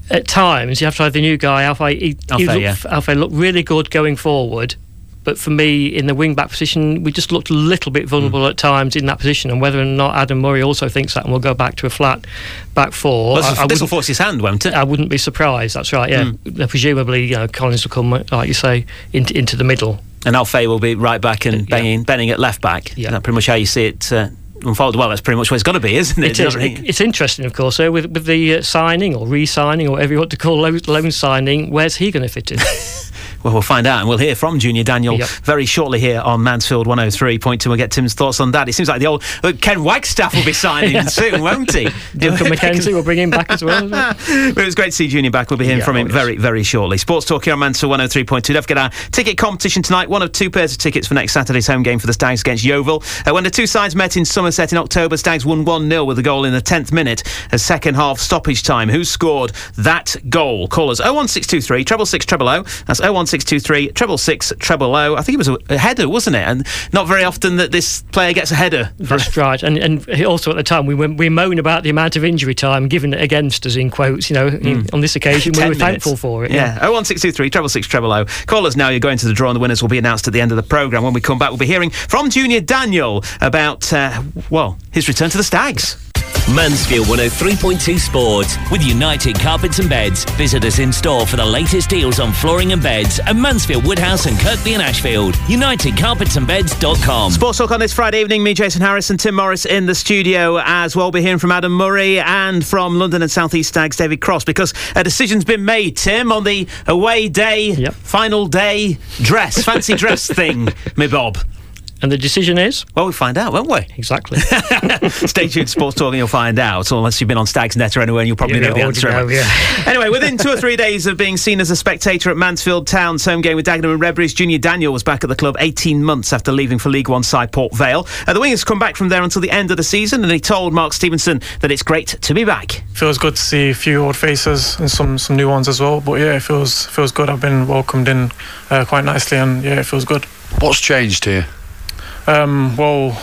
D: at times you have to have the new guy Alfie he, Alfie, he looked, yeah. Alfie looked really good going forward but for me, in the wing back position, we just looked a little bit vulnerable mm. at times in that position. And whether or not Adam Murray also thinks that and we'll go back to a flat back four.
B: Well, I, I this will force his hand, won't it?
D: I wouldn't be surprised. That's right, yeah. Mm. Presumably, you know, Collins will come, like you say, into, into the middle.
B: And Alfie will be right back and yeah. Benning at left back. Yeah. Is that pretty much how you see it? Uh, unfold. Well, that's pretty much what it's got to be, isn't it?
D: it is. It's interesting, of course, uh, with, with the uh, signing or re-signing or whatever you want to call loan, loan signing. Where's he going to fit in? [laughs]
B: Well, we'll find out, and we'll hear from Junior Daniel yep. very shortly here on Mansfield 103.2. We'll get Tim's thoughts on that. It seems like the old uh, Ken Wagstaff will be [laughs] signing soon, won't he? [laughs]
D: Duncan [laughs] McKenzie will bring him back as well. it
B: was great to see Junior back. We'll be hearing yeah, from him very, very shortly. Sports Talk here on Mansfield 103.2. Don't forget our ticket competition tonight. One of two pairs of tickets for next Saturday's home game for the Stags against Yeovil. Uh, when the two sides met in Somerset in October, Stags won 1 0 with a goal in the 10th minute, a second half stoppage time. Who scored that goal? Call us 01623 treble six treble o. That's 01623 treble six treble I think it was a, a, header, wasn't it? And not very often that this player gets a header.
D: That's right. And and also at the time we we moan about the amount of injury time given against us in quotes. You know, mm. on this occasion we [laughs] were minutes. thankful for it.
B: Yeah. One six two three treble six treble O. Call us now. You're going to the draw, and the winners will be announced at the end of the program. When we come back, we'll be hearing from Junior Daniel about uh, well his return to the Stags.
A: Mansfield 103.2 Sport with United Carpets and Beds. Visit us in store for the latest deals on flooring and beds at Mansfield Woodhouse and Kirkby and Ashfield. UnitedCarpetsandBeds.com.
B: Sports Talk on this Friday evening. Me, Jason Harris, and Tim Morriss in the studio as well. We're hearing from Adam Murray and from London and South East Stags, David Cross, because a decision's been made, Tim, on the away day, yep. final day dress, fancy dress thing, [laughs] me Bob.
D: And the decision is?
B: Well, we find out, won't we?
D: Exactly. [laughs]
B: Stay tuned to Sports Talk and you'll find out. Unless you've been on Stags Net or anywhere and you'll probably know the answer.
D: Know, yeah.
B: anyway, within two or three days of being seen as a spectator at Mansfield Town's home game with Dagenham and Redbridge, Junior Daniel was back at the club 18 months after leaving for League One side Port Vale. Uh, the Wingers come back from there until the end of the season and he told Mark Stevenson that it's great to be back.
C: Feels good to see a few old faces and some, some new ones as well. But yeah, it feels, feels good. I've been welcomed in uh, quite nicely and yeah, it feels good.
O: What's changed here?
C: Um, well,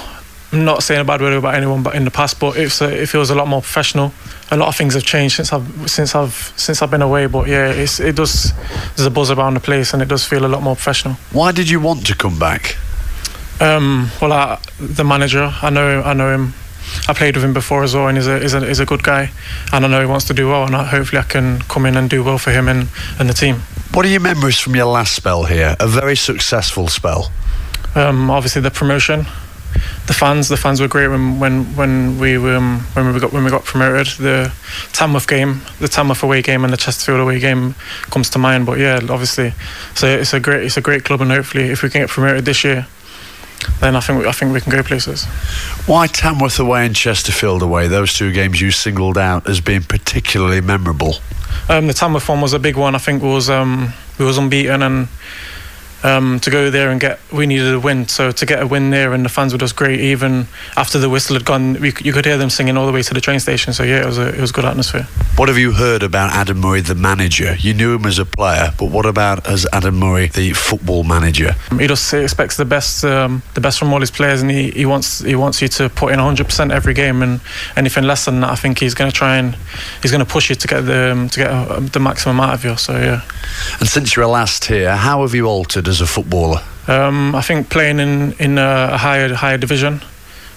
C: I'm not saying a bad word about anyone, but in the past, but it's a, it feels a lot more professional. A lot of things have changed since I've since I've since I've been away. But yeah, it's it does. There's a buzz around the place, and it does feel a lot more professional.
O: Why did you want to come back?
C: Um, well, I, the manager, I know I know him. I played with him before as well, and he's a, he's a, he's a good guy. And I know he wants to do well, and I, hopefully I can come in and do well for him and, and the team.
O: What are your memories from your last spell here? A very successful spell.
C: Um, obviously, the promotion. The fans, the fans were great when when when we um, when we got when we got promoted. The Tamworth game, the Tamworth away game, and the Chesterfield away game comes to mind. But yeah, obviously, so it's a great it's a great club, and hopefully, if we can get promoted this year, then I think I think we can go places.
O: Why Tamworth away and Chesterfield away? Those two games you singled out as being particularly memorable.
C: Um, the Tamworth one was a big one. I think was um, we was unbeaten and um, to go there and get. We needed a win, so to get a win there and the fans were just great. Even after the whistle had gone, we, you could hear them singing all the way to the train station. So yeah, it was a, it was good atmosphere.
O: What have you heard about Adam Murray, the manager? You knew him as a player, but what about as Adam Murray, the football manager?
C: He just expects the best, um, the best from all his players, and he, he wants he wants you to put in 100% every game. And anything less than that, I think he's going to try and he's going to push you to get the um, to get uh, the maximum out of you. So yeah.
O: And since you were last here, how have you altered as a footballer?
C: Um, I think playing in in a higher higher division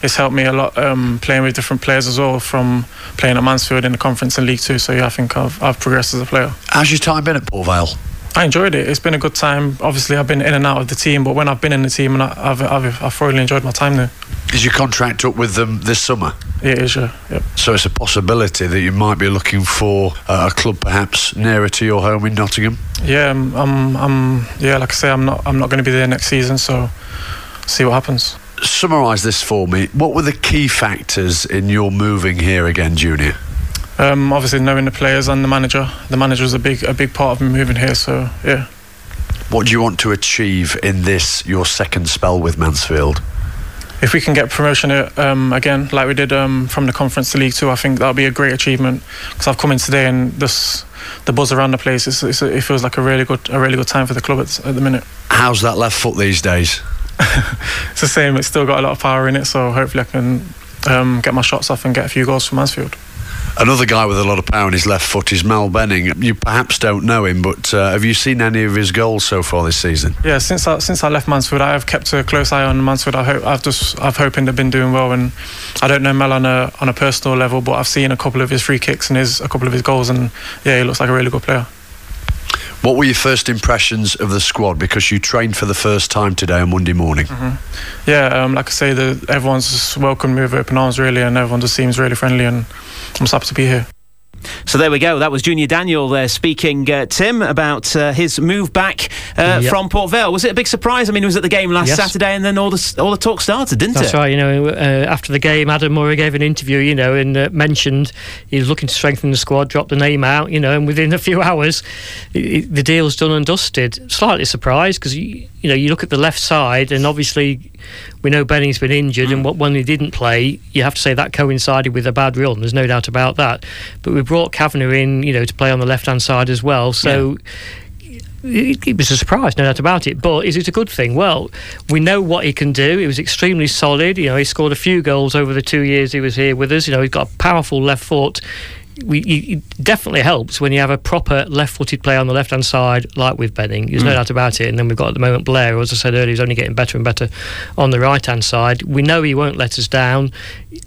C: it's helped me a lot um, playing with different players as well from playing at Mansfield in the conference and League Two. So yeah, I think I've, I've progressed as a player.
O: How's your time been at Port Vale?
C: I enjoyed it. It's been a good time. Obviously, I've been in and out of the team, but when I've been in the team, and I've, I've, I've thoroughly enjoyed my time there.
O: Is your contract up with them this summer?
C: Yeah, it is, yeah. Yep.
O: So it's a possibility that you might be looking for uh, a club perhaps nearer to your home in Nottingham.
C: Yeah, I'm, I'm, I'm, yeah. Like I say, I'm not, I'm not going to be there next season, so see what happens.
O: Summarise this for me. What were the key factors in your moving here again, Junior?
C: Um, obviously, knowing the players and the manager. The manager was a big, a big part of me moving here. So yeah.
O: What do you want to achieve in this your second spell with Mansfield?
C: If we can get promotion uh, um, again, like we did um, from the Conference to League Two, I think that'll be a great achievement. Because I've come in today and this, the buzz around the place, it's, it's, it feels like a really good, a really good time for the club at, at the minute.
O: How's that left foot these days? [laughs]
C: it's the same. It's still got a lot of power in it, so hopefully I can um, get my shots off and get a few goals for Mansfield.
O: Another guy with a lot of power in his left foot is Mal Benning. You perhaps don't know him, but uh, have you seen any of his goals so far this season?
C: Yeah, since I, since I left Mansfield, I have kept a close eye on Mansfield. I hope I've just I've hoping they've been doing well, and I don't know Mel on a on a personal level, but I've seen a couple of his free kicks and his a couple of his goals, and yeah, he looks like a really good player.
O: What were your first impressions of the squad? Because you trained for the first time today on Monday morning. Mm-hmm.
C: Yeah, um, like I say, the, everyone's welcomed me with open arms, really, and everyone just seems really friendly, and I'm just happy to be here.
B: So there we go. That was Junior Daniel there speaking, uh, Tim, about uh, his move back uh, yep. from Port Vale. Was it a big surprise? I mean, he was at the game last yes. Saturday, and then all the all the talk started, didn't
D: That's
B: it?
D: That's right. You know, uh, after the game, Adam Murray gave an interview, you know, and uh, mentioned he was looking to strengthen the squad, dropped the name out, you know, and within a few [laughs] hours, it, the deal's done and dusted. Slightly surprised because you, you know you look at the left side, and obviously we know Benning's been injured, mm. and when he didn't play, you have to say that coincided with a bad run. There's no doubt about that. But we brought Kavanagh in, you know, to play on the left hand side as well. So. Yeah. It, it, was a surprise, no doubt about it. But is it a good thing? Well, we know what he can do. He was extremely solid. You know, he scored a few goals over the two years he was here with us. You know, he's got a powerful left foot we, it definitely helps when you have a proper left-footed player on the left-hand side, like with Benning. There's mm. no doubt about it. And then we've got at the moment Blair, who, as I said earlier, is only getting better and better on the right-hand side. We know he won't let us down.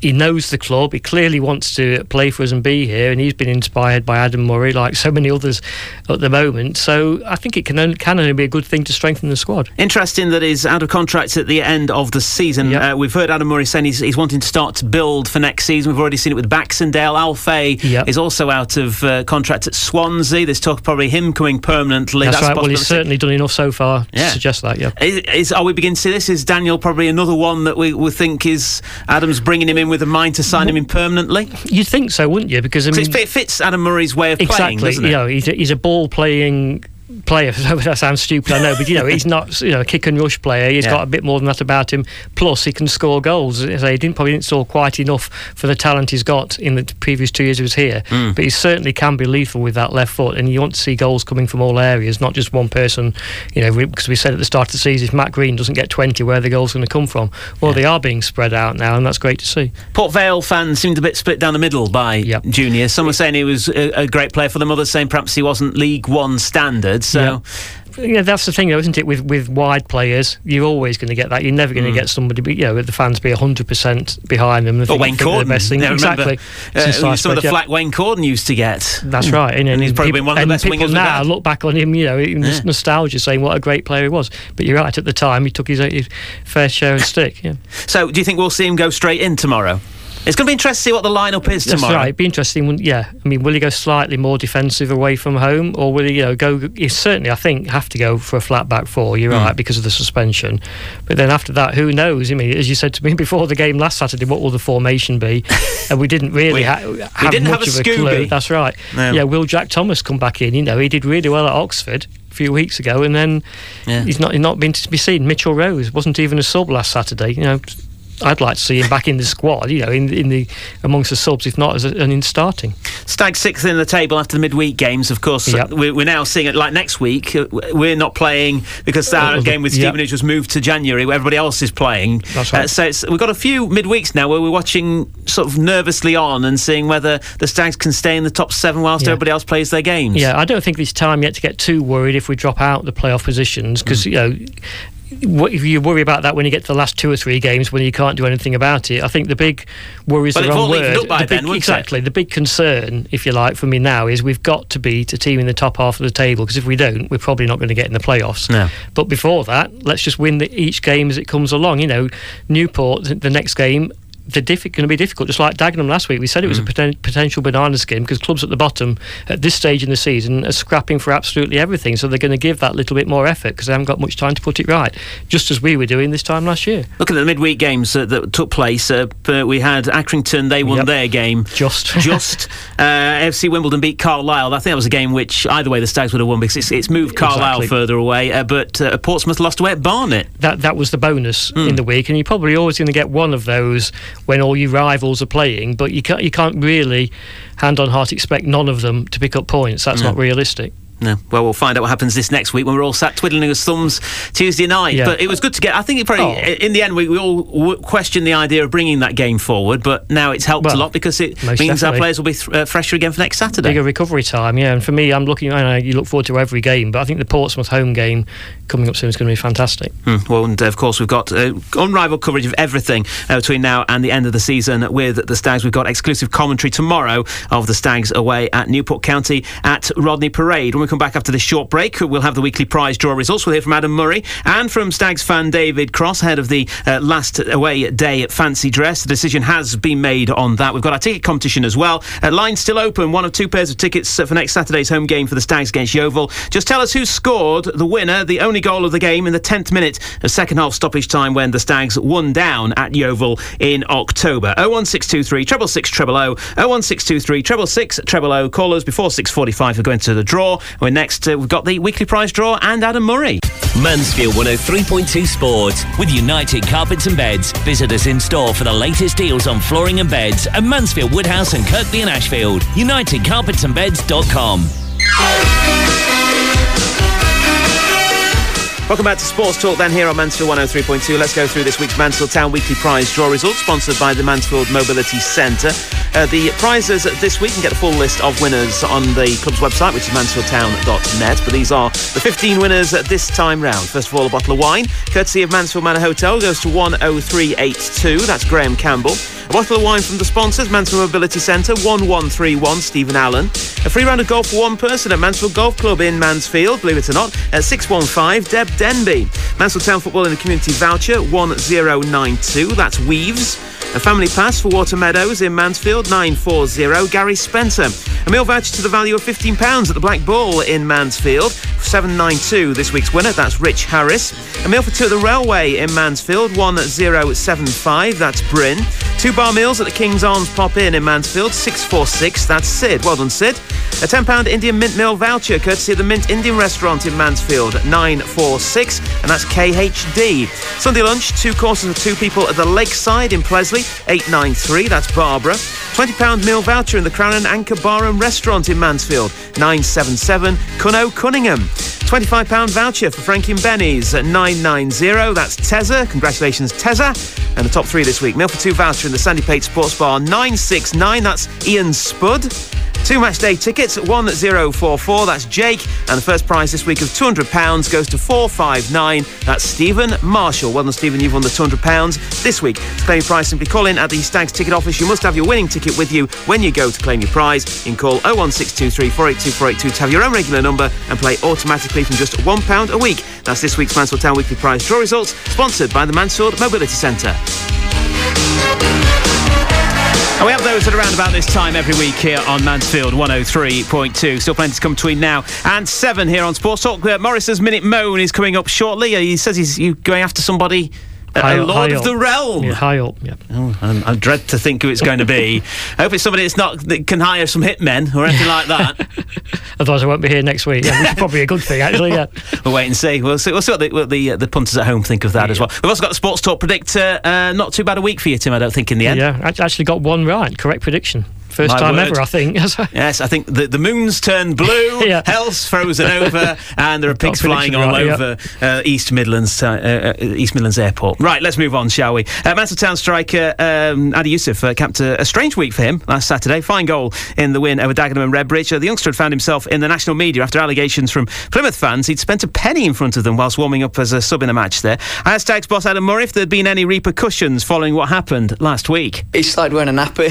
D: He knows the club. He clearly wants to play for us and be here. And he's been inspired by Adam Murray, like so many others at the moment. So I think it can only, can only be a good thing to strengthen the squad.
B: Interesting that he's out of contract at the end of the season. Yep. Uh, we've heard Adam Murray saying he's, he's wanting to start to build for next season. We've already seen it with Baxendale, Alfie. Yep yep. is also out of uh, contract at Swansea. There's talk probably him coming permanently.
D: That's, That's right. Well, he's certainly done enough so far yeah. to suggest that. Yeah.
B: Is, is, are we beginning to see this? Is Daniel probably another one that we, we think is Adams bringing him in with a mind to sign him in permanently?
D: You'd think so, wouldn't you? Because I mean,
B: it fits Adam Murray's way of
D: exactly,
B: playing, doesn't it?
D: You know, he's a, he's a ball playing player. [laughs] that sounds stupid, I know, but you know he's not you know a kick and rush player. He's yeah. got a bit more than that about him. Plus, he can score goals. He didn't probably didn't score quite enough for the talent he's got in the previous two years he was here. Mm. But he certainly can be lethal with that left foot, and you want to see goals coming from all areas, not just one person. You know, because we said at the start of the season, if Matt Green doesn't get 20, where are the goals going to come from? Well, yeah. they are being spread out now, and that's great to see.
B: Port Vale fans seemed a bit split down the middle by yep. Junior. Some were saying he was a, a, great player for them, others saying perhaps he wasn't League One standard. So. Yep
D: you know, that's the thing, though, isn't it? With with wide players, you're always going to get that. You're never going to mm. get somebody, you know, the fans be 100 percent behind them.
B: Or Wayne Corden, the best thing.
D: Yeah, exactly.
B: Uh, some of the flack Wayne Corden used to get.
D: That's mm. right, and,
B: and, he's probably people, been one of the best
D: people
B: wingers.
D: Now look back on him, you know, yeah. nostalgia, saying what a great player he was. But you're right. At the time, he took his, his fair share of stick. Yeah.
B: So, do you think we'll see him go straight in tomorrow? It's going to be interesting to see what the lineup is
D: That's
B: tomorrow.
D: right. It'd be interesting. Yeah, I mean, will he go slightly more defensive away from home, or will he, you know, go? He certainly, I think, have to go for a flat back four. You're
B: Mm.
D: right because of the suspension. But then after that, who knows? I mean, as you said to me [laughs] before the game last Saturday, what will the formation be? and we didn't really
B: We-
D: ha-
B: we
D: have
B: didn't have
D: much
B: a
D: of a clue. That's right.
B: No.
D: Yeah, will Jack Thomas come back in? You know, he did really well at Oxford a few weeks ago, and then
B: Yeah.
D: he's not he's not been to be seen. Mitchell Rose wasn't even a sub last Saturday. You know. I'd like to see him back in the squad, you know, in in the amongst the subs, if not as a, an in starting.
B: Stag sixth in the table after the midweek games. Of course,
D: Yep.
B: we're, we're now seeing it like next week. uh, We're not playing because our
D: Uh,
B: game with
D: yep.
B: Stevenage was moved to January, where everybody else is playing.
D: That's right.
B: Uh, so it's, we've got a few midweeks now where we're watching sort of nervously on and seeing whether the Stags can stay in the top seven whilst
D: Yeah.
B: everybody else plays their games.
D: Yeah, I don't think it's time yet to get too worried if we drop out the playoff positions because you know. If you worry about that when you get to the last two or three games when you can't do anything about it, I think the big worry is
B: Well,
D: the wrong word.
B: up by
D: The big-
B: it?
D: exactly. The big concern, if you like, for me now is we've got to beat a team in the top half of the table because if we don't, we're probably not going to get in the playoffs.
B: No.
D: But before that, let's just win the, each game as it comes along. You know, Newport, the next game, they're diffi- going to be difficult. Just like Dagenham last week, we said it was
B: Mm.
D: a poten- potential banana skin because clubs at the bottom at this stage in the season are scrapping for absolutely everything. So they're going to give that little bit more effort because they haven't got much time to put it right, just as we were doing this time last year.
B: Looking at the midweek games uh, that took place, uh, we had Accrington, they won
D: Yep.
B: their game.
D: Just. [laughs]
B: Just. uh, FC Wimbledon beat Carlisle. I think that was a game which either way the Stags would have won because it's, it's moved Carlisle
D: Exactly.
B: further away. Uh, but uh, Portsmouth lost away at Barnet.
D: That that was the bonus
B: Hmm.
D: in the week, and you're probably always going to get one of those when all your rivals are playing. But you can't you can't really, hand on heart, expect none of them to pick up points. That's
B: No.
D: not realistic.
B: No. Well, we'll find out what happens this next week when we're all sat twiddling our thumbs Tuesday night.
D: Yeah.
B: But it was good to get. I think it probably,
D: Oh.
B: in the end, we, we all w- questioned the idea of bringing that game forward, but now it's helped a lot because it means our players will be th- uh, fresher again for next Saturday.
D: Bigger recovery time, yeah. And for me, I'm looking. I know you look forward to every game, but I think the Portsmouth home game coming up soon is going to be fantastic.
B: Hmm, Well, and uh, of course, we've got uh, unrivaled coverage of everything uh, between now and the end of the season with the Stags. We've got exclusive commentary tomorrow of the Stags away at Newport County at Rodney Parade. When we come back after this short break, we'll have the weekly prize draw results. We'll hear from Adam Murray and from Stags fan David Cross, head of the uh, last away day at Fancy Dress. The decision has been made on that. We've got our ticket competition as well. Uh, lines still open. One of two pairs of tickets uh, for next Saturday's home game for the Stags against Yeovil. Just tell us who scored the winner, the only goal of the game in the 10th minute of second half stoppage time when the Stags won down at Yeovil in October. 01623 treble six treble O 01623 treble six treble O. Callers before 6:45 are going to the draw. We're next. Uh, we've got the weekly prize draw and Adam Murray.
A: Mansfield 103.2 Sport with United Carpets and Beds. Visit us in store for the latest deals on flooring and beds at Mansfield Woodhouse and Kirkby and Ashfield. UnitedCarpetsandBeds.com.
B: Welcome back to Sports Talk then here on Mansfield 103.2. Let's go through this week's Mansfield Town Weekly Prize draw results sponsored by the Mansfield Mobility Centre. Uh, the prizes this week, can get the full list of winners on the club's website, which is mansfieldtown.net. But these are the 15 winners this time round. First of all, a bottle of wine, courtesy of Mansfield Manor Hotel, goes to 10382. That's Graham Campbell. Bottle of wine from the sponsors, Mansfield Mobility Centre, 1131, Stephen Allen. A free round of golf for one person at Mansfield Golf Club in Mansfield, believe it or not, at 615, Deb Denby. Mansfield Town Football in the Community Voucher, 1092, that's Weaves. A family pass for Water Meadows in Mansfield, 940, Gary Spencer. A meal voucher to the value of £15 at the Black Bull in Mansfield, 792, this week's winner, that's Rich Harris. A meal for two at the Railway in Mansfield, 1075, that's Bryn. Two bar meals at the King's Arms Pop Inn in Mansfield, 646, that's Sid. Well done, Sid. A £10 Indian Mint Meal voucher, courtesy of the Mint Indian Restaurant in Mansfield, 946, and that's KHD. Sunday lunch, two courses for two people at the Lakeside in Pleasley, 893, that's Barbara. £20 meal voucher in the Crown and Anchor Bar and Restaurant in Mansfield, 977, Cunno Cunningham. £25 voucher for Frankie and Benny's at 990. That's Tezza. Congratulations, Tezza. And the top three this week. Meal for two voucher in the Sandy Pate Sports Bar 969. That's Ian Spud. Two match day tickets at 1044. That's Jake. And the first prize this week of £200 goes to 459. That's Stephen Marshall. Well done, Stephen. You've won the £200 this week. To claim your prize, simply call in at the Stags ticket office. You must have your winning ticket with you when you go to claim your prize. Can call 01623 482 482 to have your own regular number and play automatically from just £1 a week. That's this week's Mansfield Town Weekly Prize draw results, sponsored by the Mansfield Mobility Centre. And we have those at around about this time every week here on Mansfield 103.2. Still plenty to come between now and 7 here on Sports Talk. Uh, Morriss's Minute Moan is coming up shortly. Uh, he says he's going after somebody
D: High
B: a Lord of the. Realm.
D: Yeah, high up, yeah.
B: Oh, I dread to think who it's going to be. [laughs] I hope it's somebody that's not that can hire some hitmen or anything like that. [laughs]
D: Otherwise, I won't be here next week. Yeah, which is probably a good thing, actually. Yeah. [laughs]
B: We'll wait and see. We'll see, we'll see what, the, what the, uh, the punters at home think of that as well. We've also got the Sports Talk predictor. Uh, not too bad a week for you, Tim. I don't think in the end.
D: Yeah, I actually got one right. Correct prediction. First
B: My
D: time
B: word.
D: ever, I think. [laughs]
B: Yes, I think the, the moon's turned blue, [laughs]
D: Yeah.
B: hell's frozen [laughs] over, and there are pigs flying
D: prediction
B: all
D: right, yeah.
B: over uh, East Midlands uh, uh, East Midlands Airport. Right, let's move on, shall we? Uh, Mansfield Town striker um, Adi Yussuf uh, capped a, a strange week for him last Saturday. Fine goal in the win over Dagenham and Redbridge. Uh, the youngster had found himself in the national media after allegations from Plymouth fans he'd spent a penny in front of them whilst warming up as a sub in a match there. I asked Stags boss Adam Murray if there'd been any repercussions following what happened last week.
F: He started wearing a nappy.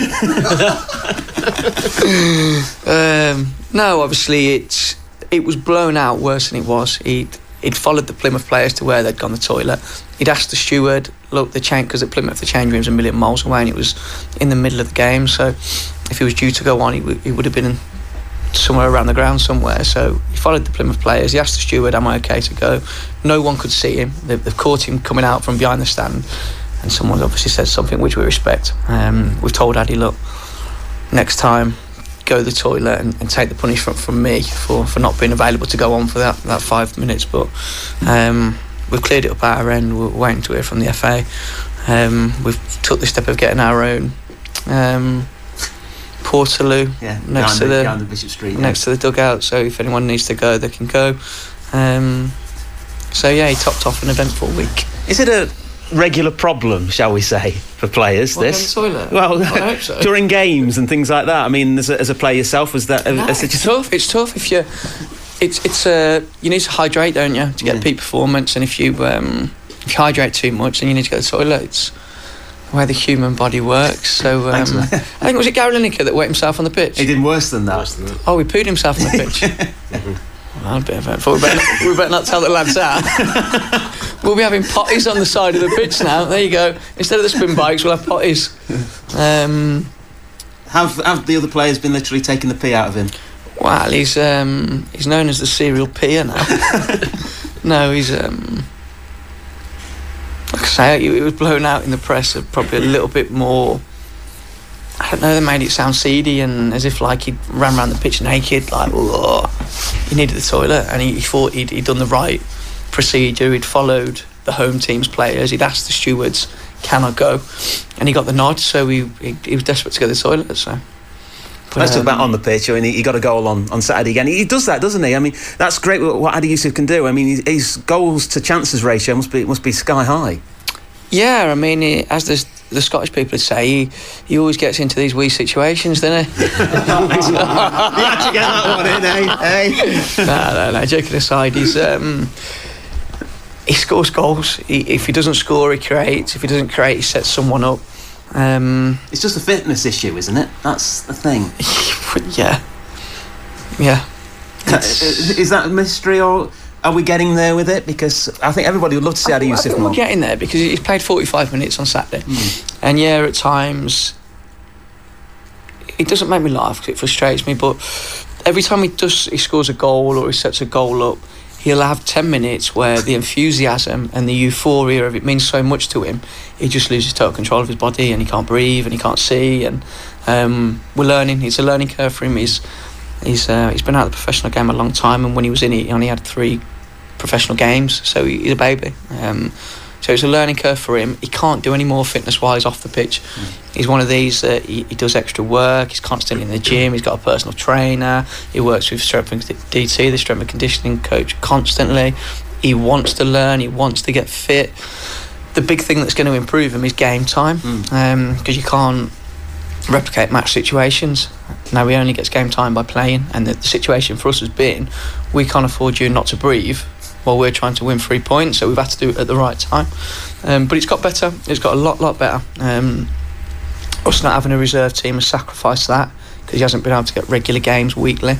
F: [laughs] um, no, obviously it's it was blown out worse than it was. He'd he'd followed the Plymouth players to where they'd gone the toilet. He'd asked the steward, look, the change because at Plymouth the change room's a million miles away, and it was in the middle of the game. So if he was due to go on, he, w- he would have been in somewhere around the ground somewhere. So he followed the Plymouth players. He asked the steward, "Am I okay to go?" No one could see him. They, they've caught him coming out from behind the stand, and someone obviously said something which we respect. Um, we've told Adi, look, next time. Go to the toilet and, and take the punishment from me for, for not being available to go on for that, that five minutes. But um, we've cleared it up at our end. We're waiting to hear from the FA. Um, we've took the step of getting our own um, Portaloo
B: Yeah,
F: next to
B: the-
F: the,
B: Bishop Street, yeah.
F: next to the dugout. So if anyone needs to go, they can go. Um, so yeah, he topped off an eventful week.
B: Is it a regular problem, shall we say, for players?
F: What,
B: this
F: going toilet?
B: well,
F: I hope so. [laughs]
B: during games and things like that. I mean, as a, as a player yourself, was that?
F: No,
B: as a-
F: it's tough. It's tough if you. It's it's uh you need to hydrate, don't you, to get peak performance? And if you um if you hydrate too much, then you need to go to the toilet. It's the the human body works. So um,
B: Thanks,
F: I think it was it Gary Lineker that wet himself on the pitch.
B: He did worse than that.
F: Oh, he pooed himself on the pitch. Well, [laughs] of a- thought we better, not, we better not tell the lads that. [laughs] we'll be having potties on the side of the pitch now. There you go. Instead of the spin bikes, we'll have potties. Um,
B: have have the other players been literally taking the pee out of him?
F: Well, he's um, he's known as the serial peer now. [laughs] no, he's um, like I say, it was blown out in the press. uh, Probably a little bit more. I don't know. They made it sound seedy and as if like he ran around the pitch naked, like "Whoa." he needed the toilet, and he, he thought he'd, he'd done the right procedure. He'd followed the home team's players. He'd asked the stewards, "Can I go?" And he got the nod. So he he, he was desperate to go to the toilet. So.
B: Let's talk about on the pitch. I mean, he, he got a goal on, on Saturday again. He, he does that, doesn't he? I mean, that's great what, what Adi Yussuf can do. I mean, his, his goals to chances ratio must be must be sky high.
F: Yeah, I mean, he, as the, the Scottish people would say, he, he always gets into these wee situations, doesn't he? [laughs]
B: you had to get that one in, eh? eh?
F: no, no, no. Joking aside, he's um, he scores goals. He, if he doesn't score, he creates. If he doesn't create, he sets someone up. Um,
B: it's just a fitness issue, isn't it? That's the thing. [laughs]
F: yeah, yeah.
B: Is is that a mystery, or are we getting there with it? Because I think everybody would love to see Adi
F: Yussuf
B: more.
F: we're getting there because he's played 45 minutes on Saturday. And yeah, at times, it doesn't make me laugh because it frustrates me, but every time he does, he scores a goal or he sets a goal up, he'll have 10 minutes where the enthusiasm and the euphoria of it means so much to him, he just loses total control of his body and he can't breathe and he can't see. And um, we're learning, it's a learning curve for him. He's, he's, uh, he's been out of the professional game a long time, and when he was in it, he only had three professional games, so he- he's a baby. Um, so it's a learning curve for him. He can't do any more fitness wise off the pitch. He's one of these that he, he does extra work. He's constantly in the gym. He's got a personal trainer. He works with strength and DT, the strength and conditioning coach, constantly. He wants to learn. He wants to get fit. The big thing that's going to improve him is game time, because you can't replicate match situations. Now he only gets game time by playing, and the, the situation for us has been we can't afford you not to breathe while we're trying to win three points. So we've had to do it at the right time. Um, but it's got better. It's got a lot, lot better. Um, us not having a reserve team has sacrificed that because he hasn't been able to get regular games weekly.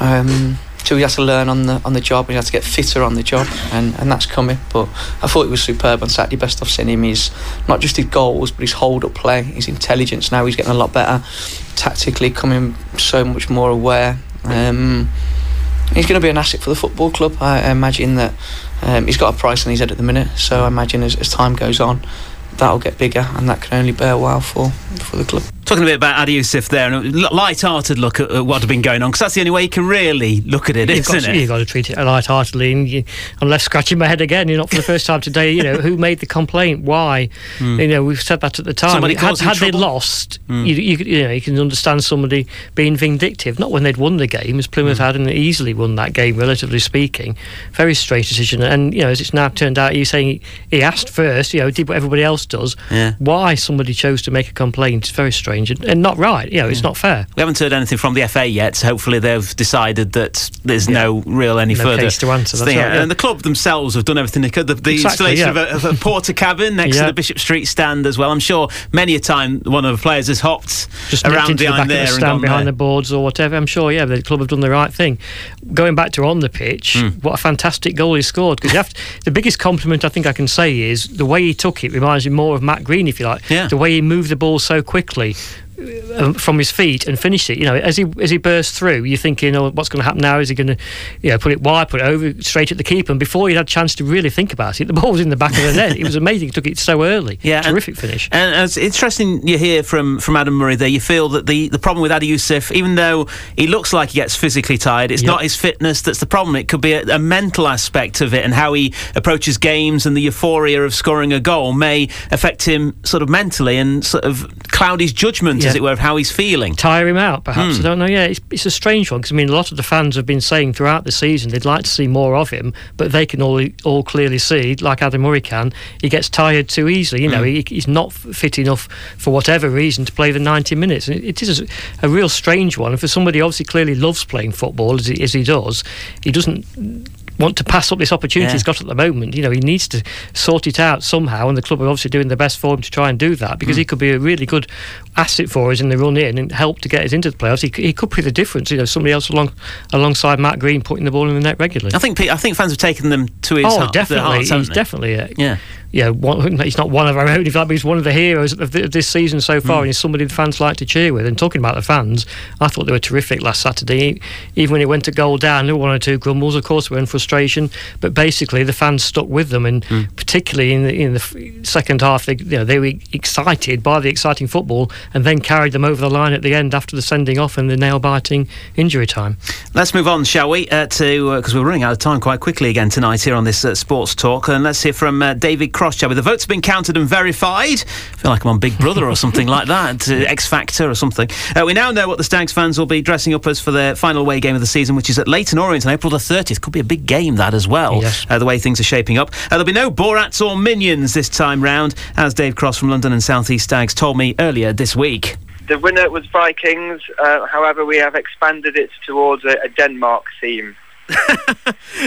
F: Um, so he has to learn on the on the job. He has to get fitter on the job, and, and that's coming. But I thought he was superb on Saturday. Best I've seen him. He's not just his goals, but his hold up play, his intelligence. Now he's getting a lot better tactically, coming so much more aware. Um, he's going to be an asset for the football club. I imagine that um, he's got a price on his head at the minute. So I imagine as, as time goes on, that'll get bigger, and that can only bear well for for the club.
B: Talking a bit about Adi Yussuf there, and a light-hearted look at, at what had been going on, because that's the only way you can really look at it,
D: you've
B: isn't
D: got,
B: it?
D: You've got to treat it light-heartedly. And you, I'm left scratching my head again. You're not for the first time today. You know who made the complaint? Why?
B: Mm.
D: You know we've said that at the time.
B: Somebody
D: had had they lost,
B: Mm.
D: you, you, you know you can understand somebody being vindictive. Not when they'd won the game, as. Plymouth had, and easily won that game, relatively speaking. Very strange decision. And you know as it's now turned out, you're saying he, he asked first. You know did what everybody else does.
B: Yeah.
D: Why somebody chose to make a complaint is very strange and, and not right. You know it's not fair.
B: We haven't heard anything from the FA yet. So hopefully, they've decided that there's no real any
D: No
B: further
D: case to answer,
B: thing.
D: right, yeah.
B: And the club themselves have done everything they could. The, the
D: Exactly,
B: installation
D: yeah.
B: of, a, of [laughs] a porter cabin next
D: Yeah.
B: to the Bishop Street stand as well. I'm sure many a time one of the players has hopped
D: just
B: around
D: the
B: behind
D: of
B: there
D: the
B: and
D: stand
B: gone
D: behind
B: there.
D: the boards or whatever. I'm sure, yeah, the club have done the right thing. Going back to on the pitch,
B: Hmm.
D: what a fantastic goal he scored. Because the biggest compliment I think I can say is the way he took it reminds me more of Matt Green, if you like.
B: Yeah.
D: The way he moved the ball so quickly. Uh, From his feet and finished it. You know, as he as he burst through, you're thinking, "Oh, what's going to happen now? Is he going to, you know, put it wide, put it over, straight at the keeper?" And before he had a chance to really think about it, the [laughs] ball was in the back of the net. It was amazing. He took it so early.
B: Yeah, and-
D: terrific finish.
B: And it's interesting you hear from, from Adam Murray there. You feel that the, the problem with Adi Yussuf, even though he looks like he gets physically tired, it's
D: Yep.
B: not his fitness that's the problem. It could be a, a mental aspect of it and how he approaches games and the euphoria of scoring a goal may affect him sort of mentally and sort of cloud his judgment, as
D: Yeah.
B: it were, of how he's feeling.
D: tire him out, perhaps.
B: Hmm.
D: I don't know. Yeah, it's, it's a strange one because I mean, a lot of the fans have been saying throughout the season they'd like to see more of him, but they can all all clearly see, like Adam Murray can, he gets tired too easily. You know,
B: Hmm.
D: he, he's not fit enough for whatever reason to play the 90 minutes. And it, it is a, a real strange one. And for somebody who obviously clearly loves playing football as he, as he does, he doesn't want to pass up this opportunity
B: Yeah.
D: he's got at the moment. You know, he needs to sort it out somehow, and the club are obviously doing their best for him to try and do that because
B: Mm.
D: he could be a really good asset for us in the run in and help to get us into the playoffs. He, he could be the difference. You know, somebody else along alongside Matt Green putting the ball in the net regularly.
B: I think I think fans have taken them to his
D: oh,
B: heart,
D: definitely.
B: hearts,
D: he's
B: they?
D: definitely a,
B: Yeah.
D: yeah, one, he's not one of our own, if that, but he's one of the heroes of, the, of this season so far,
B: Mm.
D: and he's somebody the fans like to cheer with. And talking about the fans, I thought they were terrific last Saturday. Even when it went to goal down, there were one or two grumbles. Of course, we were in frustration, but basically the fans stuck with them, and
B: Mm.
D: particularly in the, in the second half, they, you know, they were excited by the exciting football, and then carried them over the line at the end after the sending off and the nail-biting injury time.
B: Let's move on, shall we? Uh, to because we're running out of time quite quickly again tonight here on this uh, sports talk, and let's hear from uh, David Cross. Shall we? The votes have been counted and verified. I feel like I'm on Big Brother or something like that, uh, [laughs] X Factor or something. Uh, we now know what the Stags fans will be dressing up as for their final away game of the season, which is at Leyton Orient on April the 30th. Could be a big game that as well.
D: Yes.
B: Uh, the way things are shaping up. Uh, there'll be no Borats or Minions this time round, as Dave Cross from London and South East Stags told me earlier this week.
P: The winner was Vikings. Uh, however, we have expanded it towards a, a Denmark theme. [laughs]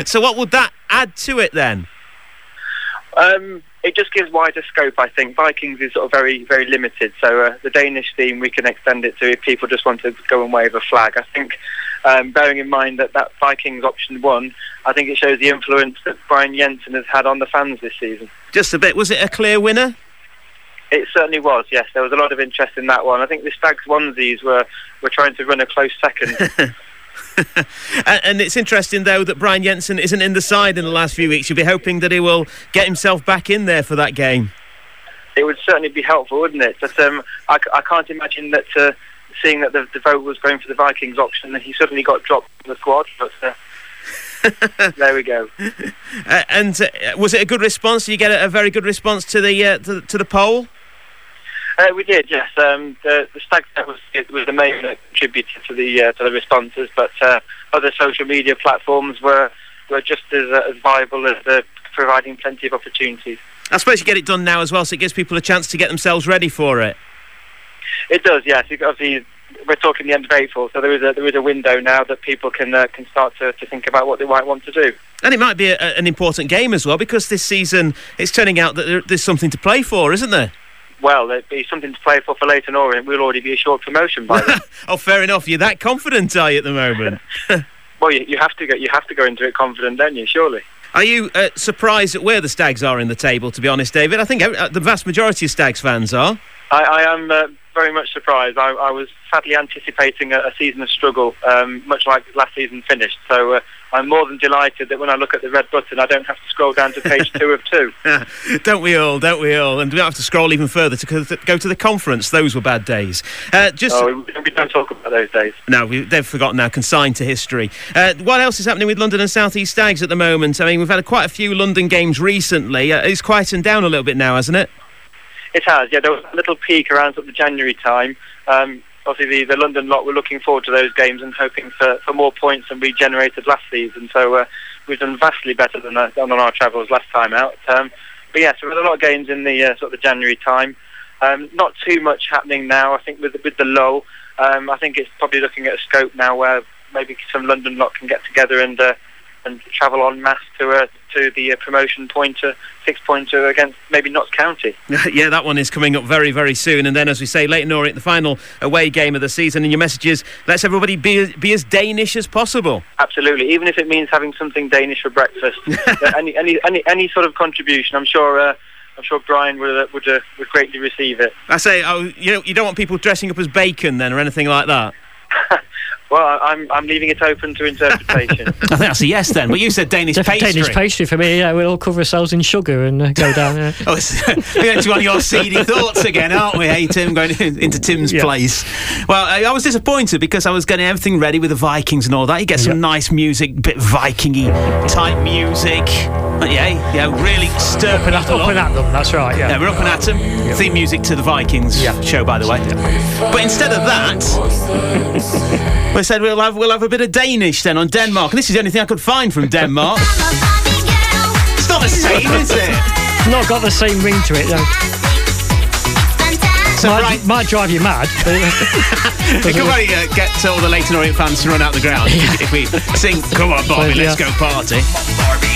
B: So what would that add to it then?
P: Um, it just gives wider scope, I think. Vikings is sort of very, very limited. So uh, the Danish theme, we can extend it to if people just want to go and wave a flag. I think, um, bearing in mind that that Vikings option won, I think it shows the influence that Brian Jensen has had on the fans this season.
B: Just a bit. Was it a clear winner?
P: It certainly was, yes. There was a lot of interest in that one. I think the Stags onesies were, were trying to run a close second. [laughs]
B: And, and it's interesting, though, that Brian Jensen isn't in the side in the last few weeks. You'll be hoping that he will get himself back in there for that game.
P: it would certainly be helpful, wouldn't it? But um, I, I can't imagine that, uh, seeing that the, the vote was going for the Vikings option, that he suddenly got dropped from the squad. But uh, [laughs] there we go. [laughs]
B: Uh, and uh, was it a good response? Did you get a, a very good response to the uh, to, to the poll?
P: Uh, we did, yes. Um, the the Stagnet was it was the main that contributed to the uh, to the responses, but uh, other social media platforms were were just as uh, as viable as providing plenty of opportunities.
B: I suppose you get it done now as well, so it gives people a chance to get themselves ready for it.
P: It does, yes. Obviously, we're talking the end of April, so there is a there is a window now that people can uh, can start to, to think about what they might want to do.
B: And it might be a, an important game as well, because this season it's turning out that there, there's something to play for, isn't there?
P: Well, there'd be something to play for for Leyton Orient. We'll already be a short promotion by then. [laughs]
B: oh, fair enough. You're that confident, are you, at the moment? [laughs]
P: well, you, you have to go. You have to go into it confident, don't you? Surely.
B: Are you uh, surprised at where the Stags are in the table? To be honest, David, I think uh, the vast majority of Stags fans are.
P: I, I am uh, very much surprised. I, I, was sadly anticipating a, a season of struggle, um, much like last season finished. So uh, I'm more than delighted that when I look at the red button, I don't have to scroll down to page two of two. [laughs]
B: don't we all? Don't we all? And we don't have to scroll even further to go to the conference. Those were bad days.
P: Uh, just oh, we don't talk about those days.
B: No, we, they've forgotten now. Consigned to history. Uh, what else is happening with London and South East Stags at the moment? I mean, we've had quite a few London games recently. Uh, it's quietened down a little bit now, hasn't it?
P: It has. Yeah, there was a little peak around sort of the January time. Um, obviously the, the London lot were looking forward to those games and hoping for, for more points than we generated last season. So uh, we've done vastly better than, uh, than on our travels last time out. Um, but yeah, so we had a lot of games in the uh, sort of the January time. Um, not too much happening now. I think with with the lull, um, I think it's probably looking at a scope now where maybe some London lot can get together and uh, and travel en masse to uh, to the uh, promotion pointer, six pointer against maybe Notts County. [laughs]
B: yeah, that one is coming up very, very soon. And then, as we say, Leyton Orient, the final away game of the season. And your message is let's everybody be, be as Danish as possible.
P: Absolutely, even if it means having something Danish for breakfast. [laughs] any, any, any, any sort of contribution, I'm sure. Uh, I'm sure Brian would uh, would, uh, would greatly receive it.
B: I say, oh, you know, you don't want people dressing up as bacon then, or anything like that. [laughs]
P: Well, I'm, I'm leaving it open to interpretation. [laughs] I
B: think that's a yes then. But you said Danish pastry.
D: Danish pastry for me. Yeah, we'll all cover ourselves in sugar and uh, go down. there. [laughs]
B: oh, [laughs] we're going to on your seedy thoughts again, aren't we? Hey, Tim, going into Tim's yeah. place. Well, I, I, was disappointed because I was getting everything ready with the Vikings and all that. You get some yeah. nice music, bit Vikingy type music. But yeah, yeah, really stir
D: up and at, up and at them. That's right. Yeah,
B: yeah we're up and at them. Yeah. Theme music to the Vikings yeah. show, by the way. But instead of that. We said we'll have we'll have a bit of Danish then on Denmark. And this is the only thing I could find from Denmark. [laughs] it's not the same, is it?
D: Not got the same ring to it, though. So might, right. might drive you mad. [laughs]
B: it could probably uh, get all the Leyton Orient fans to run out the ground yeah. if, if, we sing "Come on, Bobby, [laughs] but, let's go party."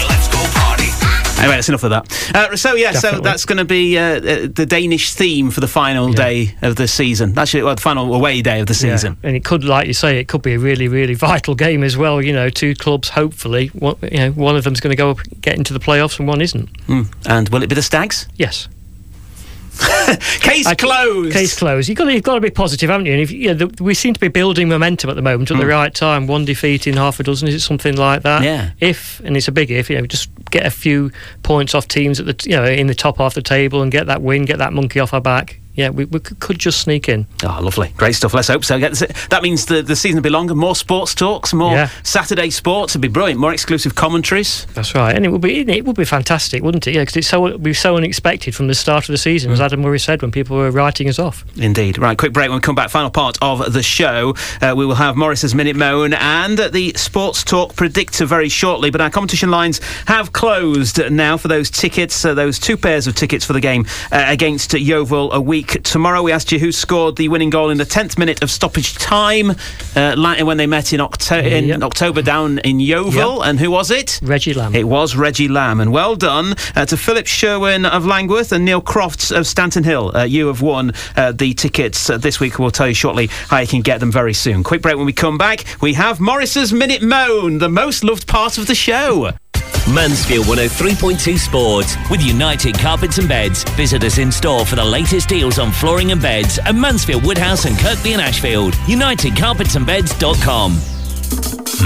B: Anyway, that's enough of that. Uh, so yeah, Definitely. so that's going to be uh, uh, the Danish theme for the final yeah. day of the season. Actually, well, the final away day of the season.
D: Yeah. And it could, like you say, it could be a really, really [laughs] vital game as well. You know, two clubs. Hopefully, one, you know, one of them's going to go up, get into the playoffs, and one isn't.
B: Mm. And will it be the Stags?
D: Yes. [laughs]
B: case I, closed.
D: Case closed. You've got, to, you've got to be positive, haven't you? And if, you know, the, we seem to be building momentum at the moment at mm. the hmm. right time. One defeat in half a dozen, is it something like that?
B: Yeah.
D: If, and it's a big if, you know, just get a few points off teams at the, you know, in the top half of the table and get that win, get that monkey off our back yeah, we, we could just sneak in.
B: Oh, lovely. Great stuff. Let's hope so. That means the, the season will be longer, more sports talks, more yeah. Saturday sports. It'll be brilliant. More exclusive commentaries.
D: That's right. And it would be it would be fantastic, wouldn't it? Yeah, because it's so, it be so unexpected from the start of the season, mm. as Adam Murray said, when people were writing us off.
B: Indeed. Right, quick break. When we come back, final part of the show, uh, we will have Morriss's Minute Moan and the Sports Talk Predictor very shortly. But our competition lines have closed now for those tickets, uh, those two pairs of tickets for the game uh, against Yeovil a week tomorrow. We asked you who scored the winning goal in the 10th minute of stoppage time uh, when they met in, Octo- in yep. October down in Yeovil. Yep. And who was it?
D: Reggie Lamb.
B: It was Reggie Lamb. And well done uh, to Philip Sherwin of Langworth and Neil Crofts of Stanton Hill. Uh, you have won uh, the tickets uh, this week. We'll tell you shortly how you can get them very soon. Quick break when we come back. We have Morriss's Minute Moan, the most loved part of the show.
A: Mansfield 103.2 Sport with United Carpets and Beds. Visit us in store for the latest deals on flooring and beds at Mansfield Woodhouse and Kirkby and Ashfield. UnitedCarpetsandBeds.com.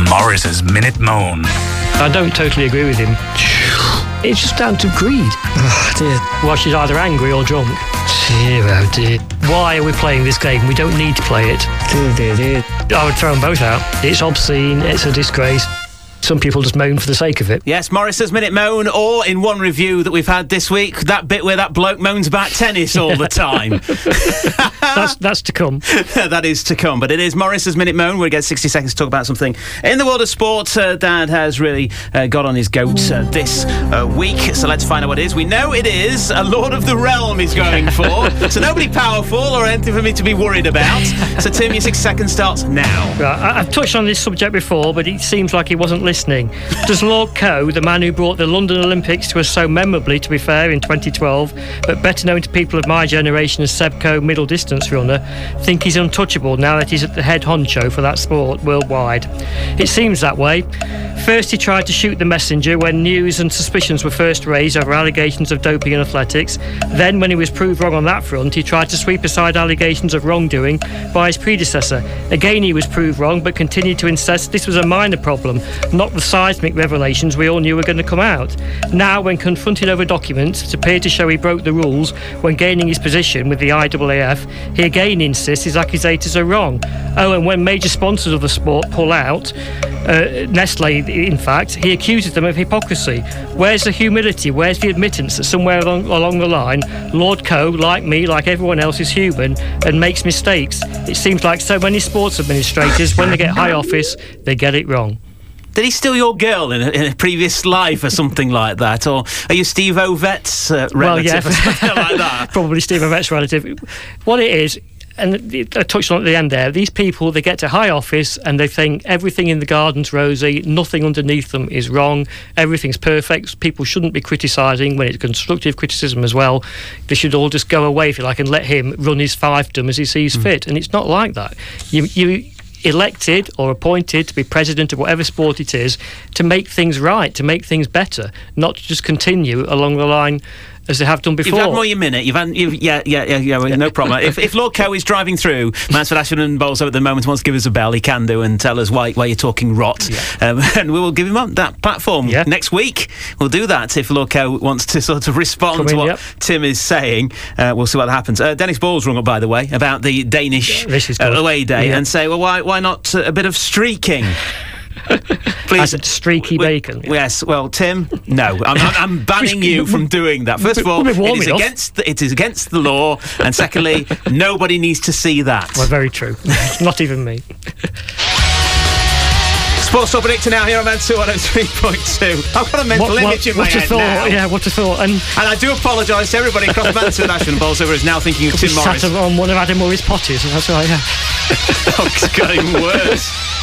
Q: Morriss's Minute Moan.
D: I don't totally agree with him. It's just down to greed. Oh, dear. Well, she's either angry or drunk. Dear, oh dear. Why are we playing this game? We don't need to play it. Dear, dear, dear. I would throw them both out. It's obscene. It's a disgrace some people just moan for the sake of it.
B: Yes, Morriss's Minute Moan, or in one review that we've had this week, that bit where that bloke moans about tennis all the [laughs] time. [laughs]
D: that's, that's to come. [laughs]
B: that is to come. But it is Morriss's Minute Moan. We'll get 60 seconds to talk about something in the world of sport. Uh, Dad has really uh, got on his goat uh, this uh, week. So let's find out what it is. We know it is a Lord of the Realm he's going for. so nobody powerful or anything for me to be worried about. So, Tim, your 60 seconds starts now.
D: Right, I- I've touched on this subject before, but it seems like he wasn't listening listening. Does Lord Coe, the man who brought the London Olympics to us so memorably, to be fair, in 2012, but better known to people of my generation as Seb Coe, middle distance runner, think he's untouchable now that he's at the head honcho for that sport worldwide? It seems that way. First, he tried to shoot the messenger when news and suspicions were first raised over allegations of doping in athletics. Then, when he was proved wrong on that front, he tried to sweep aside allegations of wrongdoing by his predecessor. Again, he was proved wrong, but continued to insist this was a minor problem, not the seismic revelations we all knew were going to come out. Now, when confronted over documents that appear to show he broke the rules when gaining his position with the IAAF, he again insists his accusators are wrong. Oh, and when major sponsors of the sport pull out, uh, Nestle, in fact, he accuses them of hypocrisy. Where's the humility? Where's the admittance that somewhere along, along the line, Lord Coe, like me, like everyone else, is human and makes mistakes? It seems like so many sports administrators, when they get high office, they get it wrong.
B: Did he steal your girl in a, in a previous life or something like that? Or are you Steve Ovett's uh, relative
D: well, yeah.
B: or something like that? [laughs]
D: Probably Steve Ovett's relative. What it is, and I touched on at the end there, these people, they get to high office and they think everything in the garden's rosy, nothing underneath them is wrong, everything's perfect. People shouldn't be criticising when it's constructive criticism as well. They should all just go away, if you like, and let him run his fiefdom as he sees mm. fit. And it's not like that. You, you elected or appointed to be president of whatever sport it is to make things right, to make things better, not to just continue along the line as they have done before.
B: You've had more your minute. You've had, you've, yeah, yeah, yeah, yeah, yeah, no problem. if, if Lord Coe is driving through Mansfield Ashfield and Bolso at the moment, wants to give us a bell, he can do and tell us why, why you're talking rot. Yeah. Um, [laughs] and we will give him up that platform yeah. next week. We'll do that if Lord Coe wants to [laughs] sort of respond to what yep. Tim is saying. Uh, we'll see what happens. Uh, Dennis Ball's rung up, by the way, about the Danish uh, away day and say, well, why, why not a bit of streaking? [sighs] [laughs] [laughs]
D: Please, As streaky we, bacon.
B: Yes. Well, Tim, no, I'm, I'm, banning you from doing that. First of all, it is against the, it is against the law, and secondly, nobody needs to see that.
D: Well, very true. [laughs] Not even me.
B: Sports Talk Predictor now here on Man 203.2. I've got a mental what, image in my head
D: thought?
B: now.
D: Yeah, what a thought. And,
B: and I do apologise to everybody across Mansfield Ashton Bolsover is now thinking of Tim Morriss.
D: sat on one of Adam Murray's potties, that's right, yeah. [laughs]
B: oh, it's getting worse.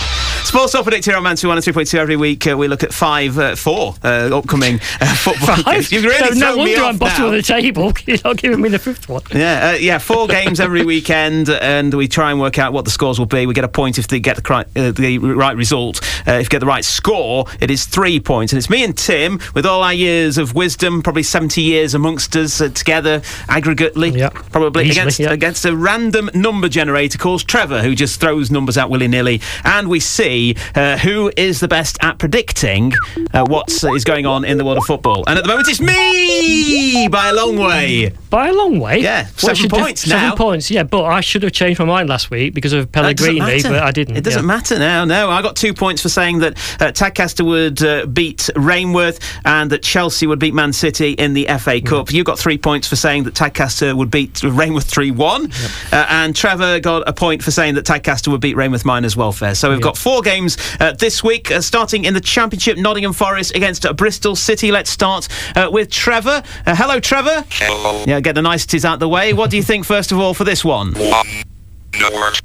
B: Sports Talk Predictor on Man 203.2 every week. Uh, we look at five, uh, four uh, upcoming uh, [laughs] football
D: five?
B: games.
D: You've really no, no wonder I'm bottom of the table. [laughs] You're not giving me the fifth one.
B: Yeah, uh, yeah, four games every [laughs] weekend, and we try and work out what the scores will be. We get a point if they get the, cri- uh, the right result. if you get the right score, it is three points. And it's me and Tim, with all our years of wisdom, probably 70 years amongst us together, aggregately,
D: yep.
B: probably,
D: Easily,
B: against,
D: yep.
B: against a random number generator called Trevor, who just throws numbers out willy nilly. And we see uh, who is the best at predicting uh, what is going on in the world of football. And at the moment, it's me by a long way.
D: By a long way?
B: Yeah, seven points now.
D: Seven points, yeah, but I should have changed my mind last week because of Pellegrini, but I didn't.
B: It doesn't
D: yeah.
B: matter now, no. I got two points for saying that uh, Tadcaster would uh, beat Rainworth and that Chelsea would beat Man City in the FA Cup. You got three points for saying that Tadcaster would beat Rainworth 3 1. Yep. Uh, and Trevor got a point for saying that Tadcaster would beat Rainworth Miners Welfare. So we've yep. got four games uh, this week, uh, starting in the Championship, Nottingham Forest against uh, Bristol City. Let's start uh, with Trevor. Uh, hello, Trevor.
Q: Hello.
B: Yeah, get the niceties out the way. What do you think, first of all, for this one?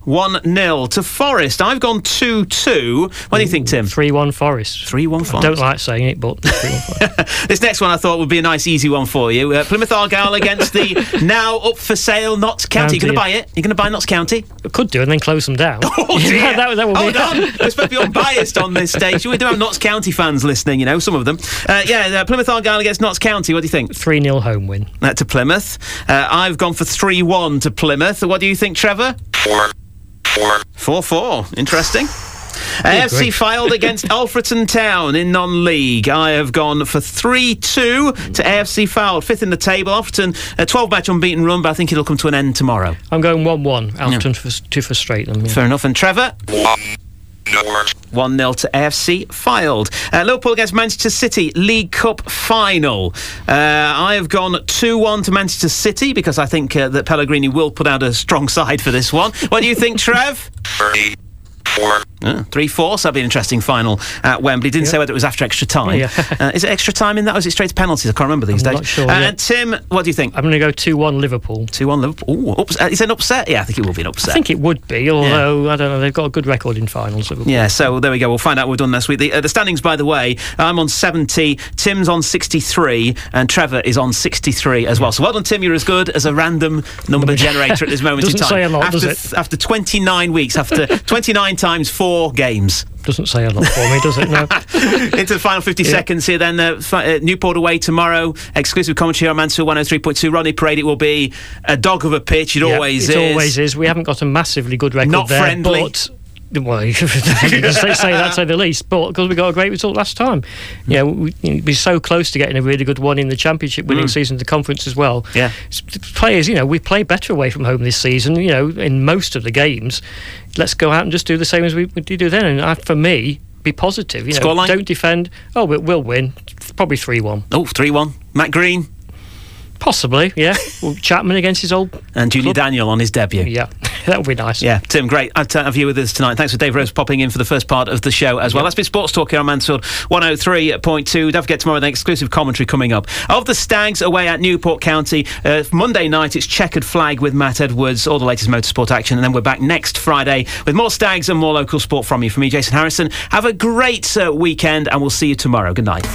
B: 1 0 to Forest. I've gone 2 2. What do you think, Tim?
D: 3 1 Forest.
B: 3 1 Forest.
D: I don't like saying it, but 3 1 Forest. [laughs]
B: this next one I thought would be a nice, easy one for you. Uh, Plymouth Argyle against the [laughs] now up for sale Notts County. You're going to buy it? You're going to buy Notts County?
D: I could do and then close them down. [laughs]
B: Oh, dear.
D: that, that would
B: Hold on. We're supposed to be unbiased on this stage. We do have Notts County fans listening, you know, some of them. Uh, yeah, uh, Plymouth Argyle against Notts County. What do you think?
D: 3 0 home win.
B: Uh, to Plymouth. Uh, I've gone for 3 1 to Plymouth. What do you think, Trevor?
Q: 4 4.
B: 4 4. Interesting. AFC Fylde against [laughs] Alfreton Town in non-league. I have gone for 3-2 to AFC Fylde, fifth in the table. Alfreton, a 12-match unbeaten run, but I think it'll come to an end tomorrow.
D: I'm going 1-1. Alfreton yeah. for, to frustrate them. Yeah.
B: Fair enough. And Trevor?
Q: 1
B: 0 to AFC Fylde. Uh, Liverpool against Manchester City, League Cup final. Uh, I have gone 2 1 to Manchester City because I think uh, that Pellegrini will put out a strong side for this one. What do you think, Trev?
Q: 3 four.
B: Uh, 3 4, so that'll be an interesting final at Wembley. Didn't say whether it was after extra time.
D: Yeah. [laughs]
B: uh, is it extra time in that or is it straight to penalties? I can't remember these
D: I'm
B: days.
D: not sure,
B: Uh,
D: yeah.
B: And Tim, what do you think?
D: I'm going to go 2 1 Liverpool.
B: 2 1 Liverpool. Ooh, ups- uh, is it an upset? Yeah, I think it will be an upset.
D: I think it would be, although I don't know. They've got a good record in finals. Liverpool.
B: Yeah, so there we go. We'll find out what we've done this week. The, uh, the standings, by the way, I'm on 70, Tim's on 63, and Trevor is on 63 as well. So well done, Tim. You're as good as a random number [laughs] generator at this moment in
D: Doesn't
B: time.
D: say a lot,
B: after,
D: does it?
B: after 29 weeks, after [laughs] 29 times four games.
D: Doesn't say a lot for me, does it? No. [laughs]
B: Into the final 50
D: Yeah.
B: seconds here, then uh, uh, Newport away tomorrow. Exclusive commentary on Mansfield 103.2. Rodney Parade, it will be a dog of a pitch. It
D: Yeah,
B: always
D: it
B: is.
D: It always is. We haven't got a massively good record
B: Not
D: there,
B: friendly.
D: but. Well, [laughs] you can say, say that say the least, but because we got a great result last time, yeah, we, we'd be so close to getting a really good one in the championship, winning
B: Mm.
D: season of the conference as well.
B: Yeah.
D: Players, you know, we play better away from home this season. You know, in most of the games, let's go out and just do the same as we, we did then. And uh, for me, be positive. You know,
B: Scoreline?
D: don't defend. Oh, we'll, win. Probably three one.
B: Oh, 3 1. Matt Green
D: Possibly, yeah. well, Chapman against his old
B: and Junior Daniel on his debut.
D: Yeah, [laughs] that would be nice.
B: Yeah, Tim, great uh, to have you with us tonight. Thanks for Dave Ross popping in for the first part of the show as well. That's been Sports Talk here on Mansfield 103.2. Don't forget tomorrow, the exclusive commentary coming up. Of the Stags away at Newport County, uh, Monday night it's Checkered Flag with Matt Edwards, all the latest motorsport action, and then we're back next Friday with more Stags and more local sport from you. From me, Jason Harrison. Have a great uh, weekend, and we'll see you tomorrow. Good night.